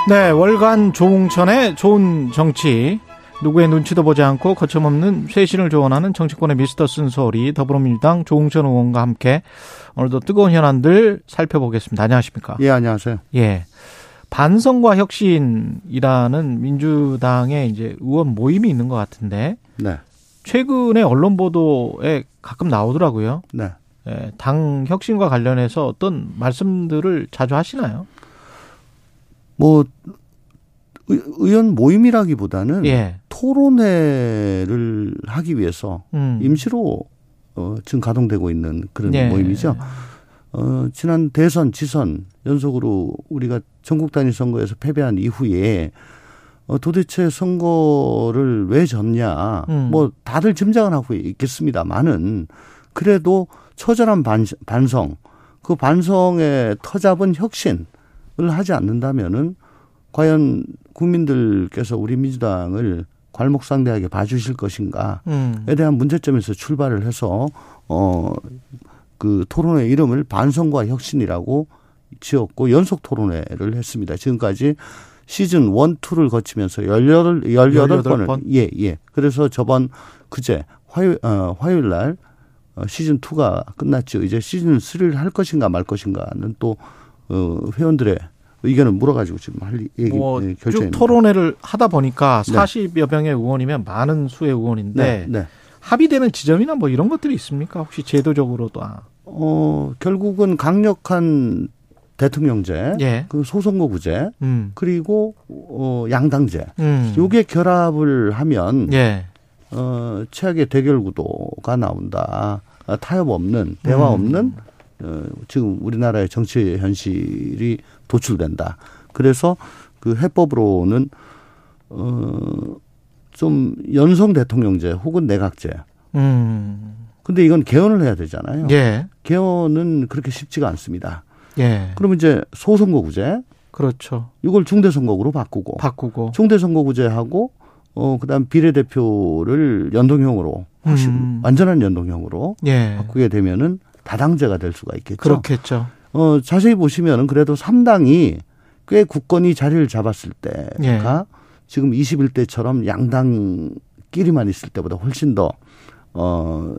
네, 월간 조웅천의 좋은 정치. 누구의 눈치도 보지 않고 거침없는 쇄신을 조언하는 정치권의 미스터 쓴소리 더불어민주당 조웅천 의원과 함께 오늘도 뜨거운 현안들 살펴보겠습니다. 안녕하십니까? 예, 안녕하세요. 예. 반성과 혁신이라는 민주당의 이제 의원 모임이 있는 것 같은데 네. 최근에 언론 보도에 가끔 나오더라고요. 네. 예, 당 혁신과 관련해서 어떤 말씀들을 자주 하시나요? 뭐 의- 의원 모임이라기보다는 예. 토론회를 하기 위해서 음. 임시로 어, 지금 가동되고 있는 그런 예. 모임이죠. 어, 지난 대선, 지선 연속으로 우리가 전국 단위 선거에서 패배한 이후에 어, 도대체 선거를 왜 졌냐. 음. 뭐 다들 짐작은 하고 있겠습니다만은 그래도 처절한 반, 반성, 그 반성에 터잡은 혁신을 하지 않는다면은 과연 국민들께서 우리 민주당을 괄목상대하게 봐주실 것인가에 음. 대한 문제점에서 출발을 해서 어 그 토론회 이름을 반성과 혁신이라고 지었고 연속 토론회를 했습니다. 지금까지 시즌 1, 2를 거치면서 18, 18번을 18번? 예, 예. 그래서 저번 그제 화요일 어, 화요일 날 어, 시즌 2가 끝났죠. 이제 시즌 3를 할 것인가 말 것인가는 또 어, 회원들의 의견을 물어가지고 지금 할 얘기 뭐 예, 쭉 결정입니다. 토론회를 하다 보니까 네. 40여 명의 의원이면 많은 수의 의원인데 네, 네. 합의되는 지점이나 뭐 이런 것들이 있습니까? 혹시 제도적으로도 아. 어, 결국은 강력한 대통령제, 예. 그 소선거구제, 음. 그리고 어, 양당제. 음. 요게 결합을 하면 예. 어, 최악의 대결 구도가 나온다. 아, 타협 없는, 대화 없는, 어, 지금 우리나라의 정치 현실이 도출된다. 그래서 그 해법으로는, 어, 좀 연성 대통령제 혹은 내각제. 음. 근데 이건 개헌을 해야 되잖아요. 예. 개헌은 그렇게 쉽지가 않습니다. 예. 그러면 이제 소선거구제, 그렇죠. 이걸 중대선거구로 바꾸고, 바꾸고. 중대선거구제하고 어 그다음 비례대표를 연동형으로 음. 완전한 연동형으로 예. 바꾸게 되면은 다당제가 될 수가 있겠죠. 그렇겠죠. 어 자세히 보시면은 그래도 3당이 꽤 굳건히 자리를 잡았을 때가 예. 지금 21대처럼 양당끼리만 있을 때보다 훨씬 더 어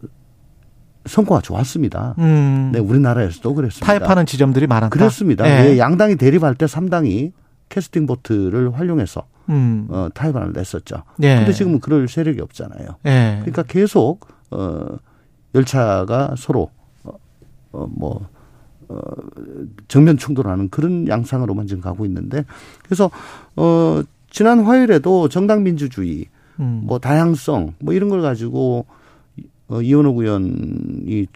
성과가 좋았습니다. 음. 네, 우리나라에서도 그랬습니다. 타협하는 지점들이 많았다. 그렇습니다. 예. 예, 양당이 대립할 때 3당이 캐스팅 보트를 활용해서 음. 어, 타협안을 냈었죠. 예. 근데 지금은 그럴 세력이 없잖아요. 예. 그러니까 계속 어 열차가 서로 어뭐 어, 정면 충돌하는 그런 양상으로만 지금 가고 있는데 그래서 어 지난 화요일에도 정당 민주주의 음. 뭐 다양성 뭐 이런 걸 가지고 어, 이원호 의원이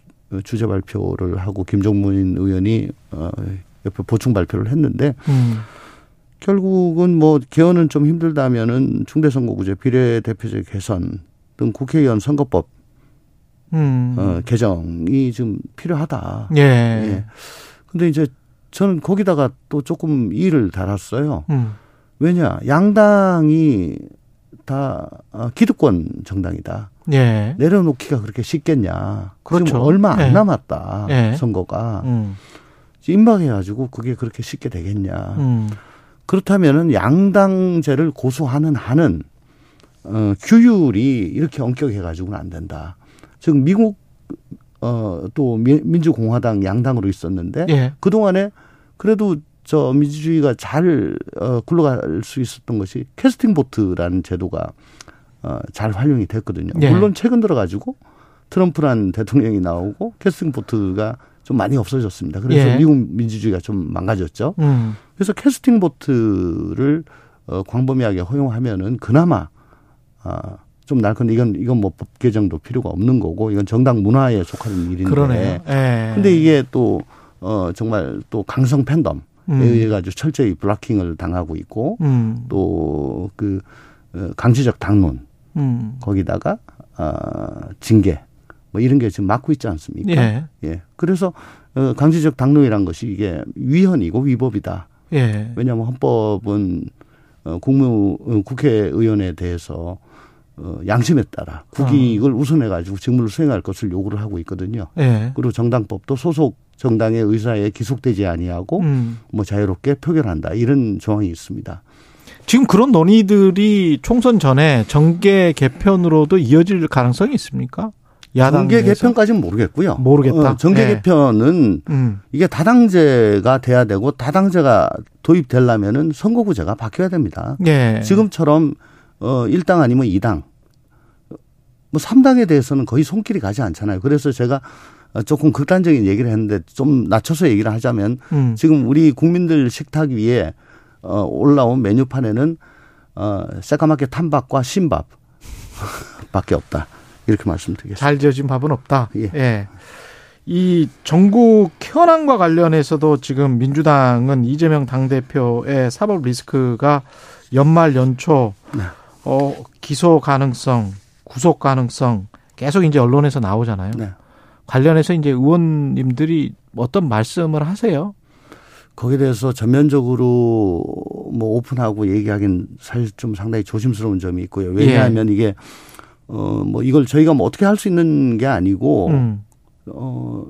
주제 발표를 하고 김종문 의원이 어 옆에 보충 발표를 했는데 음. 결국은 뭐 개헌은 좀 힘들다면은 중대선거구제 비례대표제 개선 등 국회의원 선거법 음. 어, 개정이 좀 필요하다. 예. 예. 근데 이제 저는 거기다가 또 조금 이를 달았어요. 음. 왜냐 양당이 다 어, 기득권 정당이다. 예. 내려놓기가 그렇게 쉽겠냐. 그렇죠. 지금 얼마 안 예. 남았다. 예. 선거가 음. 임박해가지고 그게 그렇게 쉽게 되겠냐. 음. 그렇다면은 양당제를 고수하는 한은 어, 규율이 이렇게 엄격해가지고는 안 된다. 지금 미국 어또 민주공화당 양당으로 있었는데 예. 그 동안에 그래도 저 민주주의가 잘 어, 굴러갈 수 있었던 것이 캐스팅 보트라는 제도가 어, 잘 활용이 됐거든요. 예. 물론 최근 들어가지고 트럼프란 대통령이 나오고 캐스팅 보트가 좀 많이 없어졌습니다. 그래서 예. 미국 민주주의가 좀 망가졌죠. 음. 그래서 캐스팅 보트를 어, 광범위하게 허용하면은 그나마 아, 좀 날건데 이건 이건 뭐 법 개정도 필요가 없는 거고 이건 정당 문화에 속하는 일인데. 그러네요. 예. 근데 이게 또 어, 정말 또 강성 팬덤에 음. 의해 가지고 철저히 블락킹을 당하고 있고 음. 또그 어, 강제적 당론 음. 거기다가 아, 징계 뭐 이런 게 지금 막고 있지 않습니까? 예. 예. 그래서 어, 강제적 당론이란 것이 이게 위헌이고 위법이다. 예. 왜냐하면 헌법은 어, 국무 어, 국회의원에 대해서 어, 양심에 따라 국익을 우선해 가지고 직무를 수행할 것을 요구를 하고 있거든요. 예. 그리고 정당법도 소속 정당의 의사에 기속되지 아니하고 음. 뭐 자유롭게 표결한다 이런 조항이 있습니다. 지금 그런 논의들이 총선 전에 정계 개편으로도 이어질 가능성이 있습니까? 야당 정계? 개편까지는 모르겠고요. 모르겠다. 어, 정계 예. 개편은 음. 이게 다당제가 돼야 되고 다당제가 도입되려면은 선거구제가 바뀌어야 됩니다. 예. 지금처럼 어 1당 아니면 2당 뭐 3당에 대해서는 거의 손길이 가지 않잖아요. 그래서 제가 조금 극단적인 얘기를 했는데 좀 낮춰서 얘기를 하자면 음. 지금 우리 국민들 식탁 위에 어 올라온 메뉴판에는 어 새까맣게 탄 밥과 신밥 밖에 없다. 이렇게 말씀드리겠습니다. 잘 지어진 밥은 없다. 예. 이 전국 현황과 관련해서도 지금 민주당은 이재명 당대표의 사법 리스크가 연말 연초 네. 어, 기소 가능성, 구속 가능성 계속 이제 언론에서 나오잖아요. 네. 관련해서 이제 의원님들이 어떤 말씀을 하세요? 거기에 대해서 전면적으로 뭐 오픈하고 얘기하긴 사실 좀 상당히 조심스러운 점이 있고요. 왜냐하면 예. 이게 어 뭐 이걸 저희가 뭐 어떻게 할 수 있는 게 아니고 음, 어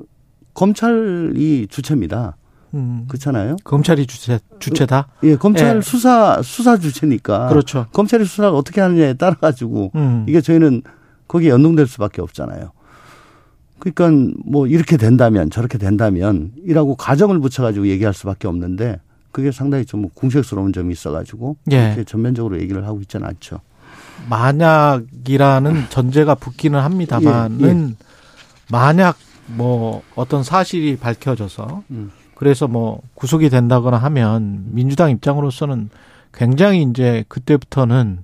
검찰이 주체입니다. 음. 그렇잖아요. 검찰이 주체 주체다. 예, 검찰 예. 수사 수사 주체니까 그렇죠. 검찰이 수사를 어떻게 하느냐에 따라 가지고 음. 이게 저희는 거기에 연동될 수밖에 없잖아요. 그러니까 뭐 이렇게 된다면 저렇게 된다면 이라고 가정을 붙여가지고 얘기할 수밖에 없는데 그게 상당히 좀 궁색스러운 점이 있어가지고 예. 이렇게 전면적으로 얘기를 하고 있지는 않죠. 만약이라는 전제가 붙기는 합니다만은 예, 만약 뭐 어떤 사실이 밝혀져서 음. 그래서 뭐 구속이 된다거나 하면 민주당 입장으로서는 굉장히 이제 그때부터는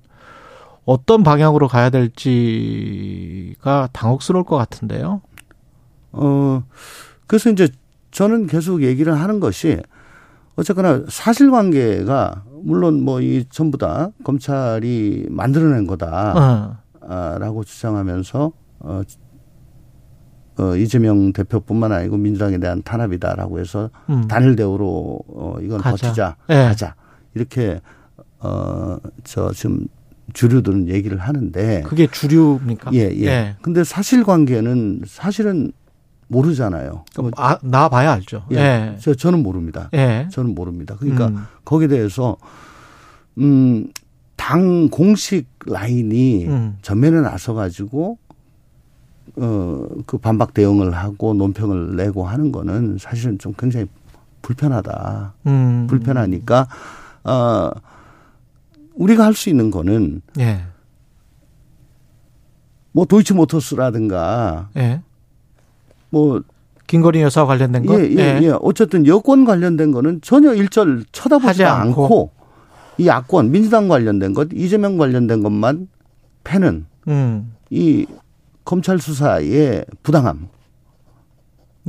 어떤 방향으로 가야 될지가 당혹스러울 것 같은데요. 어, 그래서 이제 저는 계속 얘기를 하는 것이 어쨌거나 사실관계가 물론 뭐 이 전부 다 검찰이 만들어낸 거다라고 어. 주장하면서 어, 어 이재명 대표뿐만 아니고 민주당에 대한 탄압이다라고 해서 음. 단일 대우로 어 이건 가자. 버티자 예. 하자 이렇게 어 저 지금 주류들은 얘기를 하는데 그게 주류입니까? 예, 예. 근데 사실관계는 사실은 모르잖아요. 그럼 아, 나봐야 알죠. 예. 예. 저, 저는 모릅니다. 예. 저는 모릅니다. 그러니까 음. 거기에 대해서 음, 당 공식 라인이 음. 전면에 나서 가지고 어, 그 반박 대응을 하고 논평을 내고 하는 거는 사실은 좀 굉장히 불편하다. 음. 불편하니까 어, 우리가 할 수 있는 거는 예. 뭐 도이치모터스라든가 예. 뭐 김건희 여사와 관련된 거? 예, 예, 예. 어쨌든 여권 관련된 거는 전혀 일절 쳐다보지 않고. 않고 이 야권 민주당 관련된 것, 이재명 관련된 것만 패는 음. 이 검찰 수사의 부당함,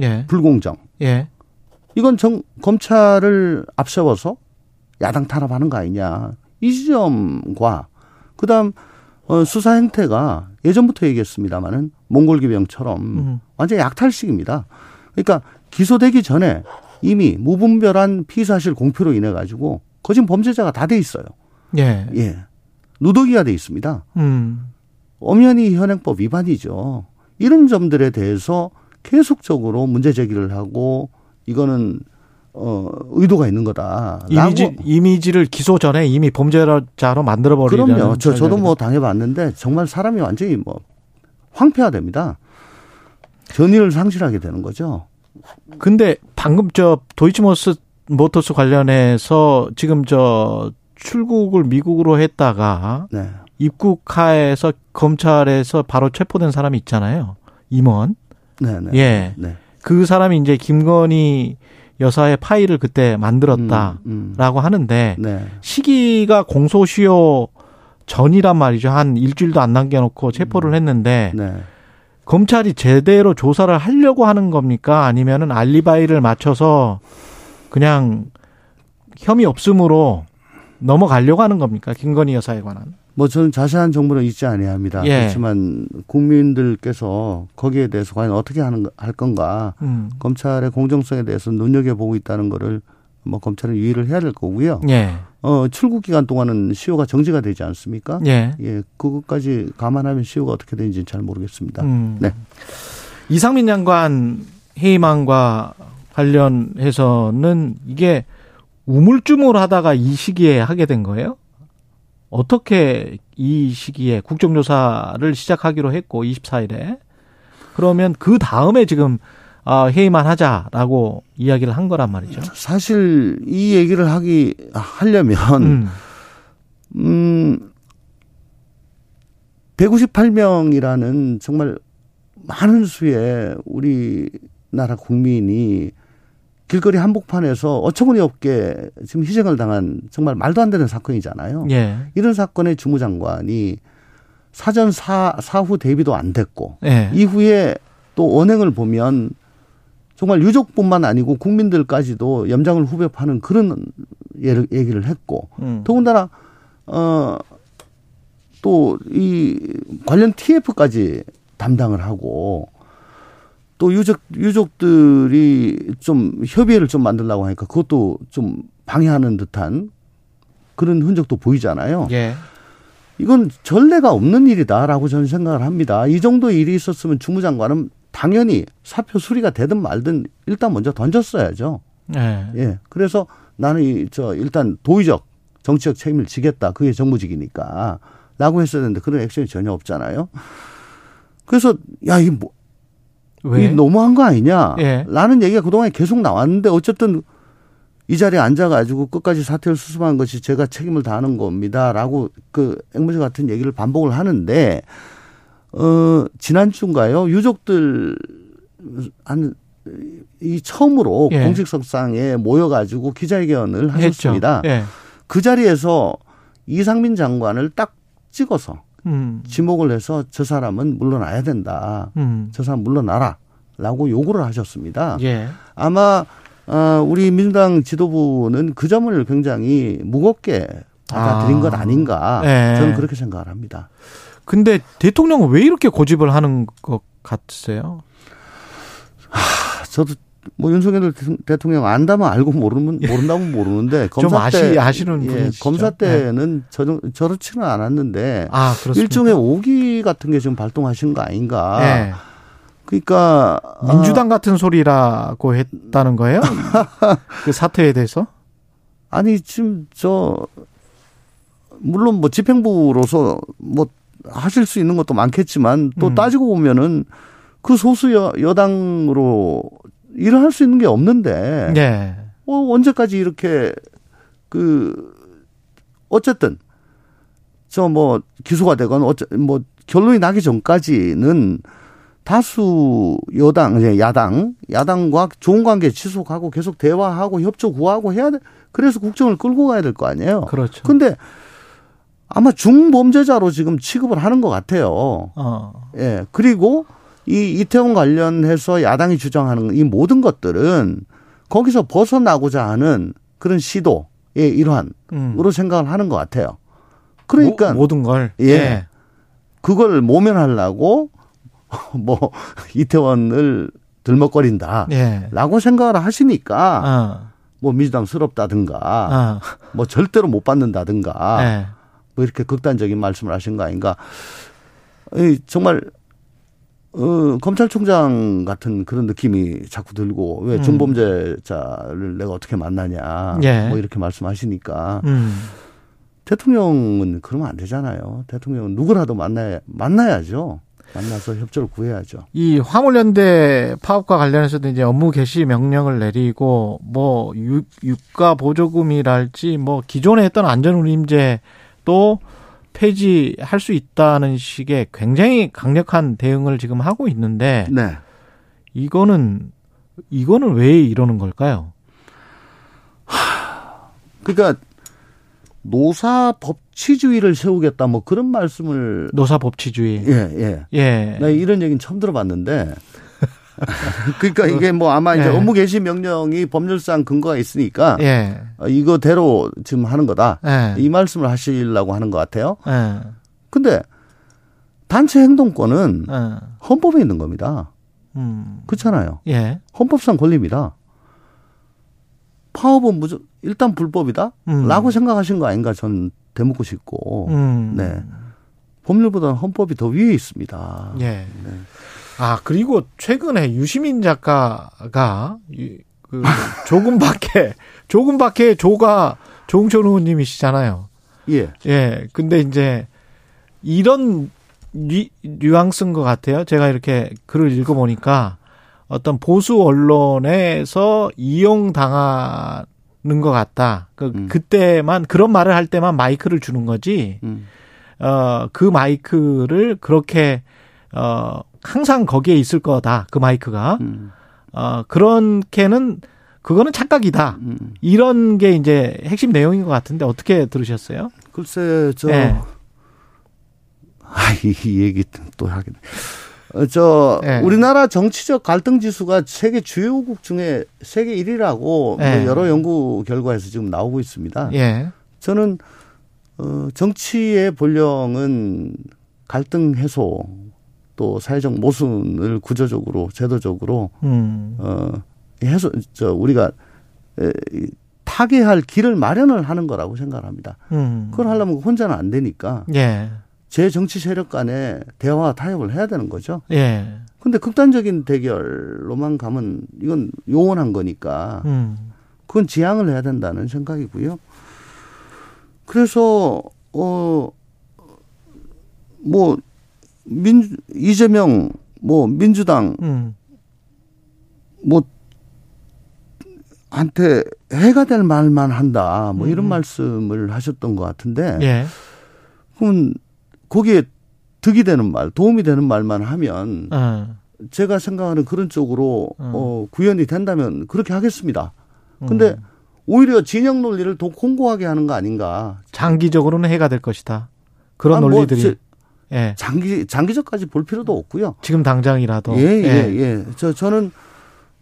예. 불공정. 예. 이건 정, 검찰을 앞세워서 야당 탄압하는 거 아니냐. 이 지점과 그다음 어, 수사 행태가 예전부터 얘기했습니다마는 몽골 기병처럼 음. 완전 히 약탈식입니다. 그러니까 기소되기 전에 이미 무분별한 피사실 공표로 인해 가지고 거진 범죄자가 다 돼 있어요. 예. 예. 누더기가 돼 있습니다. 음. 엄연히 현행법 위반이죠. 이런 점들에 대해서 계속적으로 문제 제기를 하고 이거는 어 의도가 있는 거다. 이미지 이미지를 기소 전에 이미 범죄자로 만들어 버리는 그럼요. 저 저도 뭐 당해봤는데 정말 사람이 완전히 뭐 황폐화됩니다. 전의를 상실하게 되는 거죠. 근데 방금 저 도이치모스 모터스 관련해서 지금 저 출국을 미국으로 했다가 네. 입국하에서 검찰에서 바로 체포된 사람이 있잖아요. 임원. 네, 네. 예. 네. 그 사람이 이제 김건희 여사의 파일을 그때 만들었다라고 음, 음. 하는데 네. 시기가 공소시효 전이란 말이죠. 한 일주일도 안 남겨놓고 체포를 했는데 네. 검찰이 제대로 조사를 하려고 하는 겁니까? 아니면은 알리바이를 맞춰서 그냥 혐의 없음으로 넘어가려고 하는 겁니까? 김건희 여사에 관한. 뭐 저는 자세한 정보는 있지 아니합니다. 예. 그렇지만 국민들께서 거기에 대해서 과연 어떻게 하는 거- 할 건가 음. 검찰의 공정성에 대해서 눈여겨 보고 있다는 거를 뭐 검찰은 유의를 해야 될 거고요. 예. 어 출국 기간 동안은 시효가 정지가 되지 않습니까? 예. 예, 그것까지 감안하면 시효가 어떻게 되는지 잘 모르겠습니다. 음. 네. 이상민 장관 해임안과 관련해서는 이게 우물쭈물하다가 이 시기에 하게 된 거예요? 어떻게 이 시기에 국정조사를 시작하기로 했고 24일에 그러면 그 다음에 지금 아, 해임안 하자라고 이야기를 한 거란 말이죠. 사실 이 얘기를 하기 하려면 음. 음 198명이라는 정말 많은 수의 우리나라 국민이 길거리 한복판에서 어처구니 없게 지금 희생을 당한 정말 말도 안 되는 사건이잖아요. 예. 이런 사건의 주무장관이 사전 사, 사후 대비도 안 됐고 예. 이후에 또 언행을 보면 정말 유족뿐만 아니고 국민들까지도 염장을 후벼파는 그런 예를, 얘기를 했고 음. 더군다나 어, 또 이 관련 TF까지 담당을 하고 또 유족 유족들이 좀 협의회를 좀 만들려고 하니까 그것도 좀 방해하는 듯한 그런 흔적도 보이잖아요. 예. 이건 전례가 없는 일이다라고 저는 생각을 합니다. 이 정도 일이 있었으면 주무장관은 당연히 사표 수리가 되든 말든 일단 먼저 던졌어야죠. 예. 예. 그래서 나는 이 저 일단 도의적 정치적 책임을 지겠다. 그게 정무직이니까. 라고 했어야 되는데 그런 액션이 전혀 없잖아요. 그래서 야, 이 뭐, 왜? 이 너무한 거 아니냐? 예. 라는 얘기가 그동안에 계속 나왔는데 어쨌든 이 자리에 앉아가지고 끝까지 사퇴를 수습한 것이 제가 책임을 다하는 겁니다. 라고 그 앵무새 같은 얘기를 반복을 하는데, 어, 지난주인가요? 유족들 한, 이 처음으로 예. 공식석상에 모여가지고 기자회견을. 하셨습니다. 예. 그 자리에서 이상민 장관을 딱 찍어서 음. 지목을 해서 저 사람은 물러나야 된다. 음. 저 사람 물러나라 라고 요구를 하셨습니다. 예. 아마 어, 우리 민주당 지도부는 그 점을 굉장히 무겁게 받아들인 아. 것 아닌가 네. 저는 그렇게 생각을 합니다. 근데 대통령은 왜 이렇게 고집을 하는 것 같으세요? 저도 뭐 윤석열 대통령 안다면 알고 모르면 모른다면 모르는데 좀 검사 때 아시- 아시는 예, 분이시죠? 검사 때는 저 저렇지는 않았는데 아? 일종의 오기 같은 게 지금 발동하신 거 아닌가. 예. 그러니까 민주당 같은 소리라고 했다는 거예요? 그 사태에 대해서? 아, 아니 지금 저 물론 뭐 집행부로서 뭐 하실 수 있는 것도 많겠지만 또 음. 따지고 보면은 그 소수 여, 여당으로 일을 할 수 있는 게 없는데 예. 어, 언제까지 이렇게 그 어쨌든 저 뭐 기소가 되건 어째 뭐 결론이 나기 전까지는 다수 여당 예, 야당 야당과 좋은 관계 지속하고 계속 대화하고 협조 구하고 해야 돼. 그래서 국정을 끌고 가야 될 거 아니에요. 그렇죠. 근데 아마 중범죄자로 지금 취급을 하는 것 같아요. 어. 예. 그리고 이 이태원 관련해서 야당이 주장하는 이 모든 것들은 거기서 벗어나고자 하는 그런 시도의 일환으로 음. 생각을 하는 것 같아요. 그러니까 모, 모든 걸. 예. 그걸 모면하려고 뭐 이태원을 들먹거린다라고 예. 생각을 하시니까 어. 뭐 민주당스럽다든가 어. 뭐 절대로 못 받는다든가 예. 뭐 이렇게 극단적인 말씀을 하신 거 아닌가. 이 정말 어, 검찰총장 같은 그런 느낌이 자꾸 들고 왜 음. 중범죄자를 내가 어떻게 만나냐 예. 뭐 이렇게 말씀하시니까 음. 대통령은 그러면 안 되잖아요. 대통령은 누구라도 만나야 만나야죠. 만나서 협조를 구해야죠. 이 화물연대 파업과 관련해서도 이제 업무 개시 명령을 내리고 뭐 유, 유가 보조금이랄지 뭐 기존에 했던 안전운임제도 폐지할 수 있다는 식의 굉장히 강력한 대응을 지금 하고 있는데 네. 이거는 이거는 왜 이러는 걸까요? 그러니까 노사 법치주의를 세우겠다 뭐 그런 말씀을 노사 법치주의. 예, 예. 예. 나 이런 얘기는 처음 들어봤는데. 그러니까 이게 뭐 아마 이제 예. 업무 개시 명령이 법률상 근거가 있으니까 예. 어, 이거대로 지금 하는 거다. 예. 이 말씀을 하시려고 하는 것 같아요. 예. 근데 단체 행동권은 예. 헌법에 있는 겁니다. 음. 그렇잖아요. 예. 헌법상 권리입니다. 파업은 무조 일단 불법이다? 음. 라고 생각하신 거 아닌가 전 되묻고 싶고. 음. 네. 법률보다는 헌법이 더 위에 있습니다. 예. 아, 그리고 최근에 유시민 작가가 이- 그 조금밖에 조금밖에 조가 조홍천 의원님이시잖아요. 예. 예. 근데 이제 이런 뉘, 뉘앙스인 것 같아요. 제가 이렇게 글을 읽어보니까 어떤 보수 언론에서 이용당하는 것 같다. 그, 음. 그때만, 그런 말을 할 때만 마이크를 주는 거지, 음. 어, 그 마이크를 그렇게, 어, 항상 거기에 있을 거다. 그 마이크가. 음. 어, 그렇게는, 그거는 착각이다. 음. 이런 게 이제 핵심 내용인 것 같은데 어떻게 들으셨어요? 글쎄, 저, 예. 아, 이, 이 얘기 또 하겠네. 어, 저, 예. 우리나라 정치적 갈등 지수가 세계 주요국 중에 세계 1위라고 예. 여러 연구 결과에서 지금 나오고 있습니다. 예. 저는, 어, 정치의 본령은 갈등 해소 또 사회적 모순을 구조적으로, 제도적으로, 음. 어, 해소, 저, 우리가, 에, 이, 타개할 길을 마련을 하는 거라고 생각합니다. 음. 그걸 하려면 혼자는 안 되니까. 예. 제 정치 세력 간에 대화와 타협을 해야 되는 거죠. 예. 근데 극단적인 대결로만 가면 이건 요원한 거니까 음. 그건 지양을 해야 된다는 생각이고요. 그래서 어뭐 민 이재명 뭐 민주당 음. 뭐 한테 해가 될 말만 한다 뭐 이런 음. 말씀을 하셨던 것 같은데 예. 그러면 거기에 득이 되는 말, 도움이 되는 말만 하면 어. 제가 생각하는 그런 쪽으로 음. 어, 구현이 된다면 그렇게 하겠습니다. 근데 음. 오히려 진영 논리를 더 공고하게 하는 거 아닌가? 장기적으로는 해가 될 것이다. 그런 아, 뭐 논리들이. 제- 예. 장기 장기적까지 볼 필요도 없고요. 지금 당장이라도. 예, 예, 예. 저 저는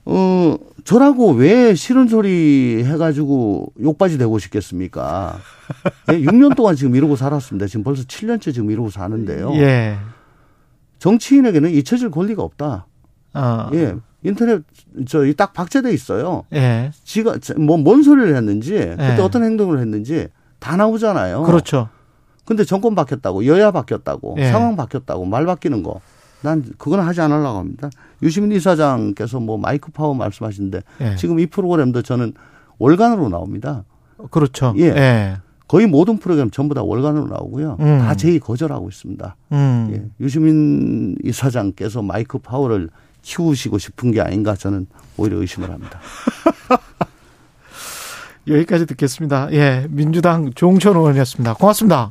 어 저라고 왜 싫은 소리 해가지고 욕바지 되고 싶겠습니까? 예, 6년 동안 지금 이러고 살았습니다. 지금 벌써 7년째 지금 이러고 사는데요. 예. 정치인에게는 잊혀질 권리가 없다. 어. 예. 인터넷 저기 딱 박제돼 있어요. 예. 지가 뭐 뭔 소리를 했는지 그때 예. 어떤 행동을 했는지 다 나오잖아요. 그렇죠. 근데 정권 바뀌었다고 여야 바뀌었다고 예. 상황 바뀌었다고 말 바뀌는 거. 난 그건 하지 않으려고 합니다. 유시민 이사장께서 뭐 마이크 파워 말씀하시는데 예. 지금 이 프로그램도 저는 월간으로 나옵니다. 그렇죠. 예. 예. 거의 모든 프로그램 전부 다 월간으로 나오고요. 음. 다 제의 거절하고 있습니다. 음. 예. 유시민 이사장께서 마이크 파워를 키우시고 싶은 게 아닌가 저는 오히려 의심을 합니다. 여기까지 듣겠습니다. 예. 민주당 종천 의원이었습니다. 고맙습니다.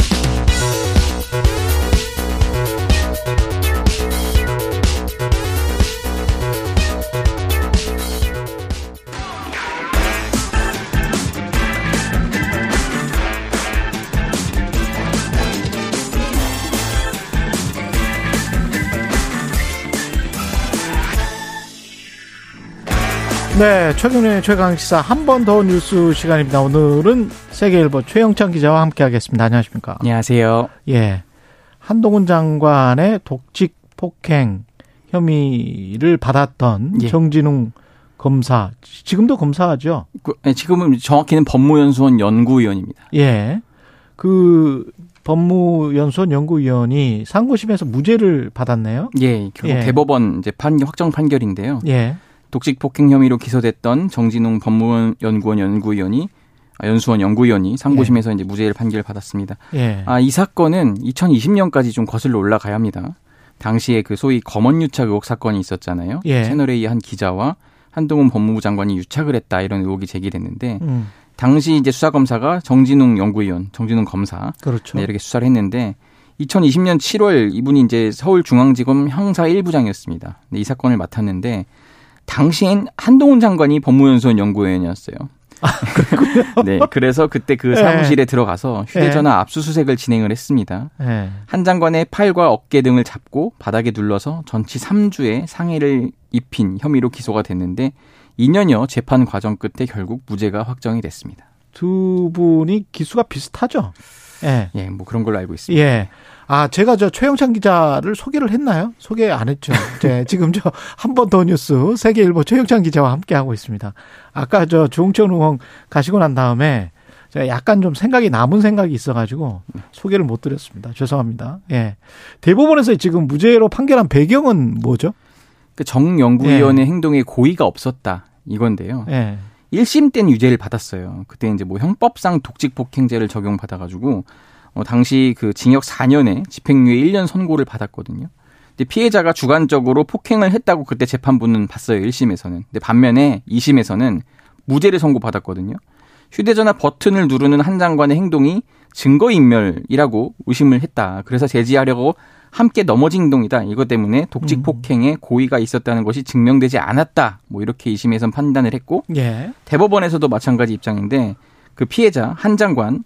네, 최경련의 최강시사 한 번 더 뉴스 시간입니다. 오늘은 세계일보 최영찬 기자와 함께하겠습니다. 안녕하십니까? 안녕하세요. 예, 한동훈 장관의 독직 폭행 혐의를 받았던 예. 정진웅 검사, 지금도 검사하죠? 그, 네, 지금은 정확히는 법무연수원 연구위원입니다. 예, 그 법무연수원 연구위원이 상고심에서 무죄를 받았네요. 예, 결국 예. 대법원 이제 판 확정 판결인데요. 예, 독직 폭행 혐의로 기소됐던 정진웅 법무연구원 연구위원이 아, 연수원 연구위원이 상고심에서 이제 무죄를 판결을 받았습니다. 예, 아, 이 사건은 2020년까지 좀 거슬러 올라가야 합니다. 당시에 그 소위 검언 유착 의혹 사건이 있었잖아요. 예. 채널A 한 기자와 한동훈 법무부 장관이 유착을 했다 이런 의혹이 제기됐는데 음, 당시 이제 수사 검사가 정진웅 연구위원, 정진웅 검사 그렇죠. 네, 이렇게 수사를 했는데 2020년 7월 이분이 이제 서울중앙지검 형사 1부장이었습니다. 네, 이 사건을 맡았는데 당시엔 한동훈 장관이 법무연수원 연구위원이었어요. 네, 그래서 그때 그 사무실에 들어가서 휴대전화 압수수색을 진행을 했습니다. 예, 한 장관의 팔과 어깨 등을 잡고 바닥에 눌러서 전치 3주의 상해를 입힌 혐의로 기소가 됐는데 2년여 재판 과정 끝에 결국 무죄가 확정이 됐습니다. 두 분이 기수가 비슷하죠? 예. 예, 뭐 그런 걸로 알고 있습니다. 예. 아, 제가 저 최영찬 기자를 소개를 했나요? 소개 안 했죠. 네, 지금 저 한 번 더 뉴스 세계일보 최영찬 기자와 함께 하고 있습니다. 아까 저 조홍천 의원 가시고 난 다음에 제가 약간 좀 생각이 남은 생각이 있어가지고 소개를 못 드렸습니다. 죄송합니다. 예. 대법원에서 지금 무죄로 판결한 배경은 뭐죠? 그 정연구위원의 행동에 고의가 없었다 이건데요. 예. 1심 때는 유죄를 받았어요. 그때 이제 뭐 형법상 독직 폭행죄를 적용받아가지고 어, 당시 그 징역 4년에 집행유예 1년 선고를 받았거든요. 근데 피해자가 주관적으로 폭행을 했다고 그때 재판부는 봤어요. 1심에서는. 근데 반면에 2심에서는 무죄를 선고받았거든요. 휴대전화 버튼을 누르는 한 장관의 행동이 증거인멸이라고 의심을 했다. 그래서 제지하려고 함께 넘어진 행동이다. 이것 때문에 독직 폭행에 고의가 있었다는 것이 증명되지 않았다. 뭐 이렇게 2심에서는 판단을 했고 예. 대법원에서도 마찬가지 입장인데 그 피해자 한 장관의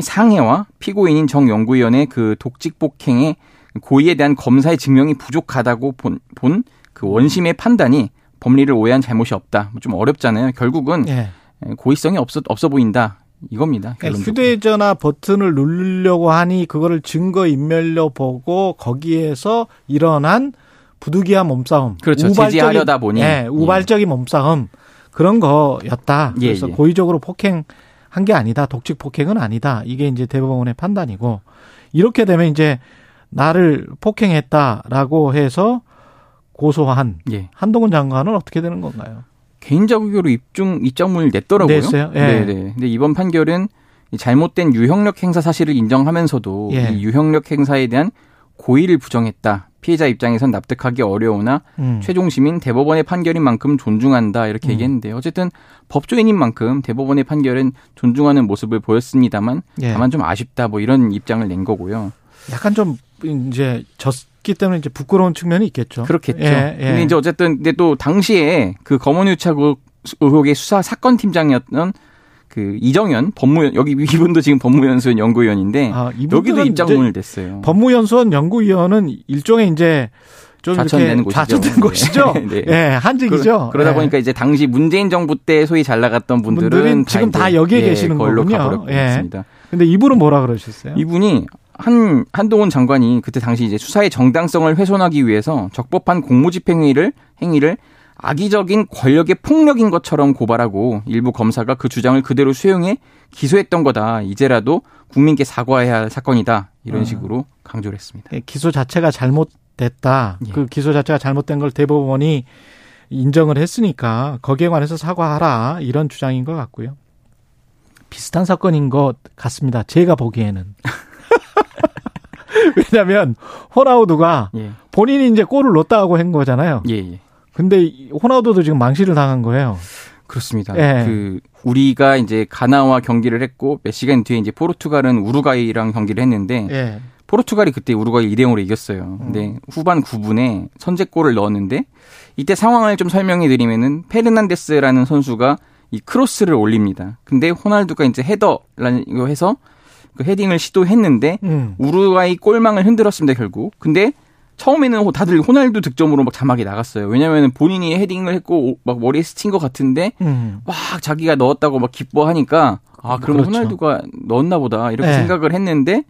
상해와 피고인인 정 연구위원의 그 독직 폭행의 고의에 대한 검사의 증명이 부족하다고 본 그 원심의 판단이 법리를 오해한 잘못이 없다. 좀 어렵잖아요. 결국은 예. 고의성이 없어 없어 보인다. 이겁니다. 그러니까. 휴대전화 버튼을 누르려고 하니 그거를 증거 인멸로 보고 거기에서 일어난 부득이한 몸싸움. 그렇죠. 제지하려다 보니. 예, 우발적인 몸싸움 그런 거였다. 예, 그래서 예. 고의적으로 폭행 한 게 아니다. 독직 폭행은 아니다. 이게 이제 대법원의 판단이고 이렇게 되면 이제 나를 폭행했다라고 해서 고소한 예. 한동훈 장관은 어떻게 되는 건가요? 개인적 의견으로 입증 입장문을 냈더라고요. 냈어요? 예. 네, 네. 근데 이번 판결은 이 잘못된 유형력 행사 사실을 인정하면서도 예. 이 유형력 행사에 대한 고의를 부정했다. 피해자 입장에선 납득하기 어려우나 음. 최종심인 대법원의 판결인 만큼 존중한다 이렇게 음. 얘기했는데 어쨌든 법조인인 만큼 대법원의 판결은 존중하는 모습을 보였습니다만 예. 다만 좀 아쉽다 뭐 이런 입장을 낸 거고요. 약간 좀 이제 졌기 때문에 이제 부끄러운 측면이 있겠죠. 그렇겠죠. 예, 예. 근데 이제 어쨌든 근데 또 당시에 그 검언유착 의혹의 수사 사건 팀장이었던 그 이정현 법무 여기 이분도 지금 법무연수원 연구위원인데 아, 여기도 입장문을 냈어요. 법무연수원 연구위원은 일종의 이제 좀 이렇게 곳이죠. 좌천된 곳이죠. 네. 예, 한직이죠. 그러, 다 예. 보니까 이제 당시 문재인 정부 때 소위 잘 나갔던 분들은 분들은 지금 다 여기에 예, 계시는 걸로 거군요. 가버렸고 예. 근데 이분은 뭐라 그러셨어요? 이분이 한 한동훈 장관이 그때 당시 이제 수사의 정당성을 훼손하기 위해서 적법한 공무집행 행위를 행위를 악의적인 권력의 폭력인 것처럼 고발하고 일부 검사가 그 주장을 그대로 수용해 기소했던 거다. 이제라도 국민께 사과해야 할 사건이다. 이런 아. 식으로 강조를 했습니다. 예, 기소 자체가 잘못됐다. 예. 그 기소 자체가 잘못된 걸 대법원이 인정을 했으니까 거기에 관해서 사과하라 이런 주장인 것 같고요. 비슷한 사건인 것 같습니다. 제가 보기에는. 왜냐하면 호나우두가 예. 본인이 이제 골을 넣었다고 한 거잖아요. 예, 예. 근데 이 호나우두도 지금 망실을 당한 거예요. 그렇습니다. 예. 그 우리가 이제 가나와 경기를 했고 몇 시간 뒤에 이제 포르투갈은 우루과이랑 경기를 했는데 예. 포르투갈이 그때 우루과이 2대 0으로 이겼어요. 근데 후반 9분에 선제골을 넣었는데 이때 상황을 좀 설명해 드리면은 페르난데스라는 선수가 이 크로스를 올립니다. 근데 호날두가 이제 header라는 거 해서 그 헤딩을 시도했는데 음. 우루과이 골망을 흔들었습니다, 결국. 근데 처음에는 호- 다들 호날두 득점으로 막 자막이 나갔어요. 왜냐면은 본인이 헤딩을 했고 오- 막 머리에 스친 것 같은데 음. 막 자기가 넣었다고 막 기뻐하니까 아, 그러면 그렇죠. 호날두가 넣었나 보다. 이렇게 네. 생각을 했는데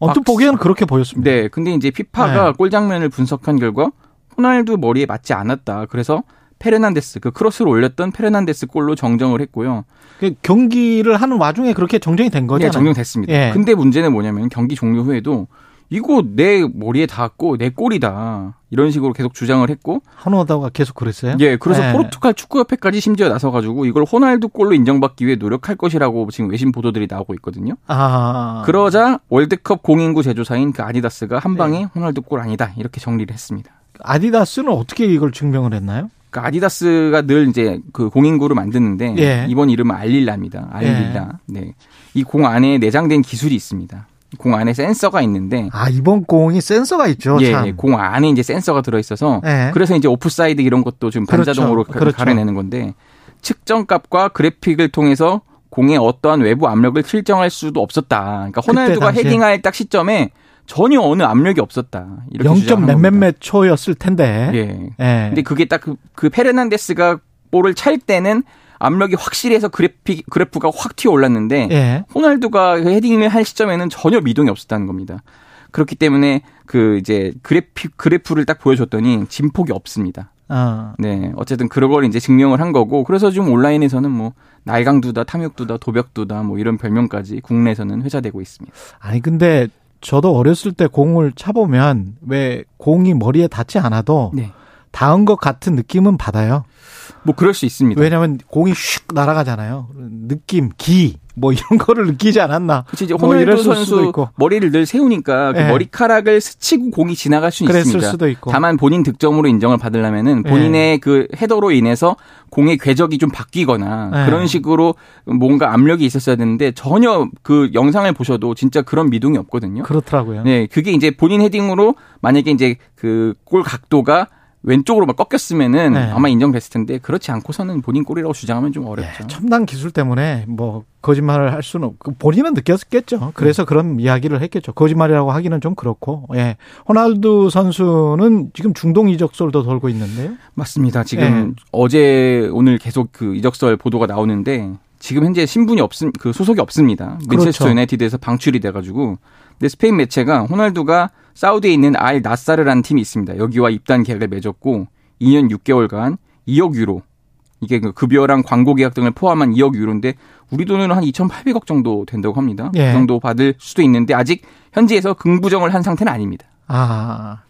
언뜻 막- 보기에는 그렇게 보였습니다. 네, 근데 이제 피파가 네. 골 장면을 분석한 결과 호날두 머리에 맞지 않았다. 그래서 페르난데스 그 크로스를 올렸던 페르난데스 골로 정정을 했고요. 그 경기를 하는 와중에 그렇게 정정이 된 네, 거잖아요. 정정됐습니다. 예. 근데 문제는 뭐냐면 경기 종료 후에도 이거 내 머리에 닿았고 내 골이다. 이런 식으로 계속 주장을 했고 호날두가 계속 그랬어요. 예, 그래서 네. 포르투갈 축구협회까지 심지어 나서가지고 이걸 호날두 골로 인정받기 위해 노력할 것이라고 지금 외신 보도들이 나오고 있거든요. 아. 그러자 월드컵 공인구 제조사인 그 아디다스가 한 방에 네. 호날두 골 아니다 이렇게 정리를 했습니다. 아디다스는 어떻게 이걸 증명을 했나요? 그 아디다스가 늘 이제 그 공인구를 만드는데 예. 이번 이름은 알릴라입니다. 알릴라. 네. 이 공 안에 내장된 기술이 있습니다. 공 안에 센서가 있는데 아 이번 공이 센서가 있죠. 예, 참. 공 안에 이제 센서가 들어 있어서 예. 그래서 이제 오프사이드 이런 것도 지금 그렇죠. 반자동으로 가- 그렇죠. 가려내는 건데 측정값과 그래픽을 통해서 공의 어떠한 외부 압력을 실정할 수도 없었다. 그러니까 호날두가. 헤딩할 딱 시점에 전혀 어느 압력이 없었다. 이렇게 0점 주장하는 겁니다. 몇몇몇 초였을 텐데. 예. 예. 근데 그게 딱그 그 페르난데스가 볼을 찰 때는 압력이 확실해서 그래픽 그래프가 확 튀어 올랐는데 예. 호날두가 그 헤딩을 할 시점에는 전혀 미동이 없었다는 겁니다. 그렇기 때문에 그 이제 그래픽 그래프를 딱 보여줬더니 진폭이 없습니다. 어. 네, 어쨌든 그런 걸 이제 증명을 한 거고 그래서 지금 온라인에서는 뭐 날강두다, 탐욕두다, 도벽두다 뭐 이런 별명까지 국내에서는 회자되고 있습니다. 아니 근데 저도 어렸을 때 공을 차보면 왜 공이 머리에 닿지 않아도 네. 닿은 것 같은 느낌은 받아요. 뭐 그럴 수 있습니다. 왜냐하면 공이 슉 날아가잖아요. 느낌, 기, 뭐 이런 거를 느끼지 않았나. 그치, 이제 뭐 호날두 수도 선수 있고. 머리를 늘 세우니까 그 예. 머리카락을 스치고 공이 지나갈 수 그랬을 있습니다. 수도 있고. 다만 본인 득점으로 인정을 받으려면은 예. 본인의 그 헤더로 인해서 공의 궤적이 좀 바뀌거나 예. 그런 식으로 뭔가 압력이 있었어야 되는데 전혀 그 영상을 보셔도 진짜 그런 미동이 없거든요. 그렇더라고요. 네, 그게 이제 본인 헤딩으로 만약에 이제 그 골 각도가 왼쪽으로 막 꺾였으면은 네. 아마 인정됐을 텐데 그렇지 않고서는 본인 골이라고 주장하면 좀 어렵죠. 예, 첨단 기술 때문에 뭐 거짓말을 할 수는 없고 본인은 느꼈겠죠. 그래서 그런 이야기를 했겠죠. 거짓말이라고 하기는 좀 그렇고. 예. 호날두 선수는 지금 중동 이적설도 돌고 있는데요. 맞습니다. 지금 네. 어제 오늘 계속 그 이적설 보도가 나오는데 지금 현재 신분이 없음 그 소속이 없습니다. 맨체스터 그렇죠. 유나이티드에서 방출이 돼 가지고 근데 스페인 매체가 호날두가 사우디에 있는 알 나사르라는 팀이 있습니다. 여기와 입단 계약을 맺었고 2년 6개월간 2억 유로 이게 그 급여랑 광고 계약 등을 포함한 2억 유로인데 우리 돈으로 한 2,800억 정도 된다고 합니다. 예. 그 정도 받을 수도 있는데 아직 현지에서 긍부정을 한 상태는 아닙니다. 아.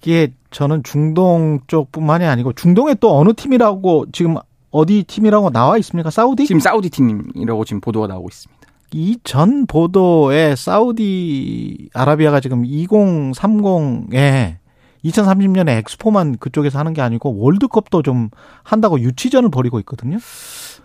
이게 저는 중동 쪽뿐만이 아니고 중동에 또 어느 팀이라고 지금 어디 팀이라고 나와 있습니까? 사우디? 지금 사우디 팀이라고 지금 보도가 나오고 있습니다. 이 전 보도에 사우디 아라비아가 지금 2030에 2030년에 엑스포만 그쪽에서 하는 게 아니고 월드컵도 좀 한다고 유치전을 벌이고 있거든요.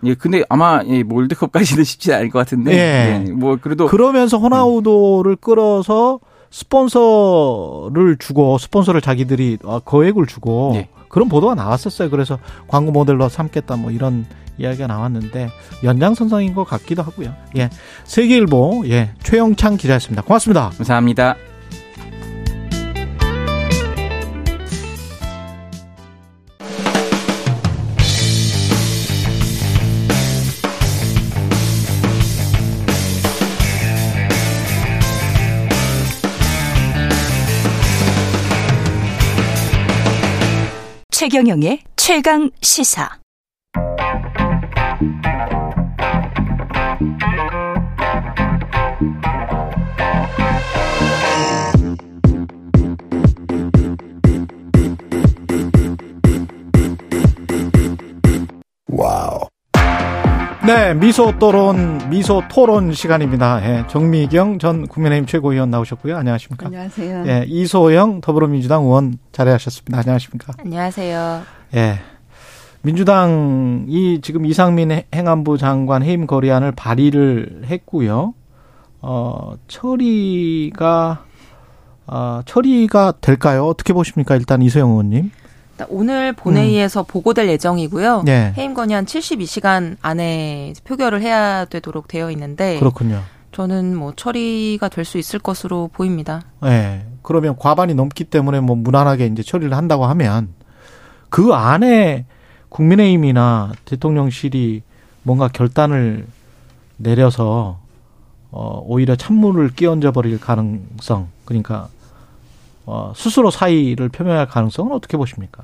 예, 근데 아마 예, 월드컵까지는 쉽지 않을 것 같은데. 예. 예, 뭐 그래도 그러면서 호나우도를 끌어서 스폰서를 주고 스폰서를 자기들이 어, 거액을 주고 네. 그런 보도가 나왔었어요. 그래서 광고 모델로 삼겠다 뭐 이런 이야기가 나왔는데 연장선상인 것 같기도 하고요. 예, 세계일보 예 최영창 기자였습니다. 고맙습니다. 감사합니다. 최경영의 최강 시사. 네, 미소 토론 미소 토론 시간입니다. 예, 정미경 전 국민의힘 최고위원 나오셨고요. 안녕하십니까? 안녕하세요. 예, 이소영 더불어민주당 의원 자리하셨습니다. 안녕하십니까? 안녕하세요. 예. 민주당이 지금 이상민 행안부 장관 해임 거리안을 발의를 했고요. 어, 처리가 어, 처리가 될까요? 어떻게 보십니까? 일단 이소영 의원님. 오늘 본회의에서 보고될 예정이고요. 네. 해임 건의안 72시간 안에 표결을 해야 되도록 되어 있는데 그렇군요. 저는 뭐 처리가 될 수 있을 것으로 보입니다. 예. 그러면 과반이 넘기 때문에 뭐 무난하게 이제 처리를 한다고 하면 그 안에 국민의힘이나 대통령실이 뭔가 결단을 내려서 어 오히려 찬물을 끼얹어 버릴 가능성 그러니까 어 스스로 사의를 표명할 가능성은 어떻게 보십니까?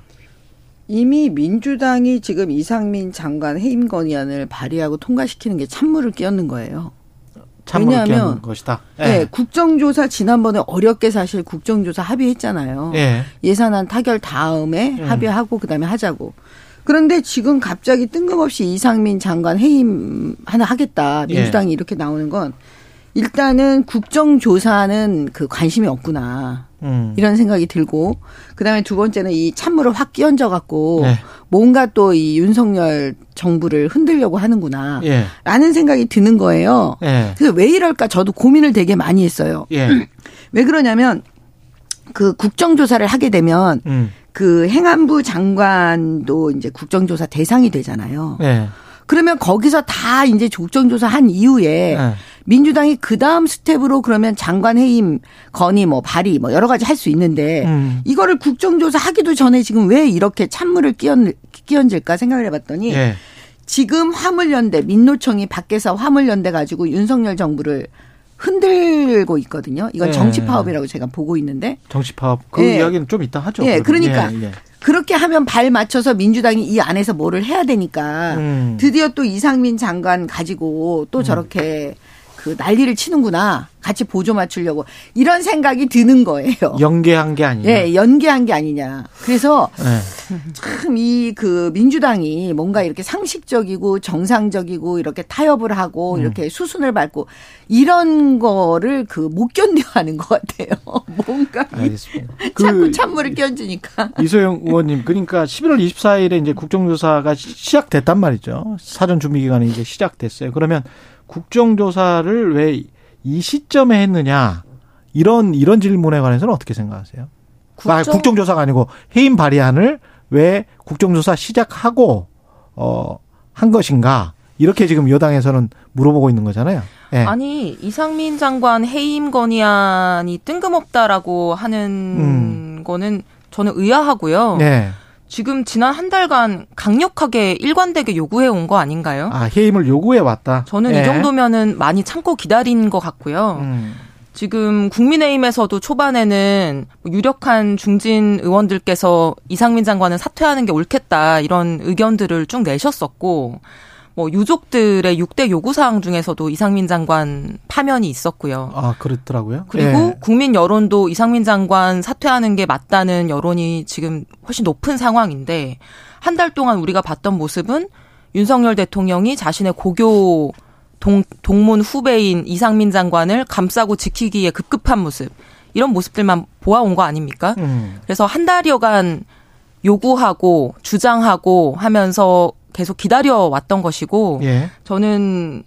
이미 민주당이 지금 이상민 장관 해임 건의안을 발의하고 통과시키는 게 찬물을 끼얹는 거예요. 찬물을 왜냐하면 끼얹는 것이다. 예. 네, 국정조사 지난번에 어렵게 사실 국정조사 합의했잖아요. 예. 예산안 타결 다음에 음. 합의하고 그다음에 하자고. 그런데 지금 갑자기 뜬금없이 이상민 장관 해임 하나 하겠다. 민주당이 예. 이렇게 나오는 건 일단은 국정조사는 그 관심이 없구나. 음. 이런 생각이 들고 그다음에 두 번째는 이 찬물을 확 끼얹어 갖고 네. 뭔가 또 이 윤석열 정부를 흔들려고 하는구나. 예. 라는 생각이 드는 거예요. 예. 그래서 왜 이럴까 저도 고민을 되게 많이 했어요. 예. 왜 그러냐면 그 국정조사를 하게 되면 음. 그 행안부 장관도 이제 국정조사 대상이 되잖아요. 예. 그러면 거기서 다 이제 국정조사 한 이후에 예. 민주당이 그 다음 스텝으로 그러면 장관 해임 건의 뭐 발의 뭐 여러 가지 할 수 있는데 음. 이거를 국정조사 하기도 전에 지금 왜 이렇게 찬물을 끼얹, 끼얹을까 생각을 해봤더니 예. 지금 화물연대 민노총이 밖에서 화물연대 가지고 윤석열 정부를 흔들고 있거든요. 이건 예. 정치 파업이라고 제가 보고 있는데 정치 파업 그 예. 이야기는 좀 이따 하죠. 예, 그러면. 그러니까 예, 예. 그렇게 하면 발 맞춰서 민주당이 이 안에서 뭐를 해야 되니까 음. 드디어 또 이상민 장관 가지고 또 저렇게 그 난리를 치는구나. 같이 보조 맞추려고 이런 생각이 드는 거예요. 연계한 게 아니냐. 예, 연계한 게 아니냐. 그래서 예. 참이 그 민주당이 뭔가 이렇게 상식적이고 정상적이고 이렇게 타협을 하고 음. 이렇게 수순을 밟고 이런 거를 그 못 견뎌하는 것 같아요. 뭔가 이 알겠습니다. 자꾸 그 찬물을 끼얹으니까. 이소영 의원님, 그러니까 11월 24일에 이제 국정조사가 시- 시작됐단 말이죠. 사전 준비 기간이 이제 시작됐어요. 그러면 국정조사를 왜 이 시점에 했느냐 이런 이런 질문에 관해서는 어떻게 생각하세요? 아, 국정- 국정조사가 아니고 해임 발의안을 왜 국정조사 시작하고 어 한 것인가 이렇게 지금 여당에서는 물어보고 있는 거잖아요. 예. 아니 이상민 장관 해임 건의안이 뜬금없다라고 하는 음. 거는 저는 의아하고요. 네. 지금 지난 한 달간 강력하게 일관되게 요구해 온 거 아닌가요? 아 해임을 요구해 왔다. 저는 예. 이 정도면은 많이 참고 기다린 것 같고요. 음. 지금 국민의힘에서도 초반에는 뭐 유력한 중진 의원들께서 이상민 장관은 사퇴하는 게 옳겠다 이런 의견들을 쭉 내셨었고 뭐 유족들의 6대 요구사항 중에서도 이상민 장관 파면이 있었고요. 아 그렇더라고요. 그리고 예. 국민 여론도 이상민 장관 사퇴하는 게 맞다는 여론이 지금 훨씬 높은 상황인데 한 달 동안 우리가 봤던 모습은 윤석열 대통령이 자신의 고교 동, 동문 후배인 이상민 장관을 감싸고 지키기에 급급한 모습 이런 모습들만 보아온 거 아닙니까? 음. 그래서 한 달여간 요구하고 주장하고 하면서 계속 기다려 왔던 것이고 예. 저는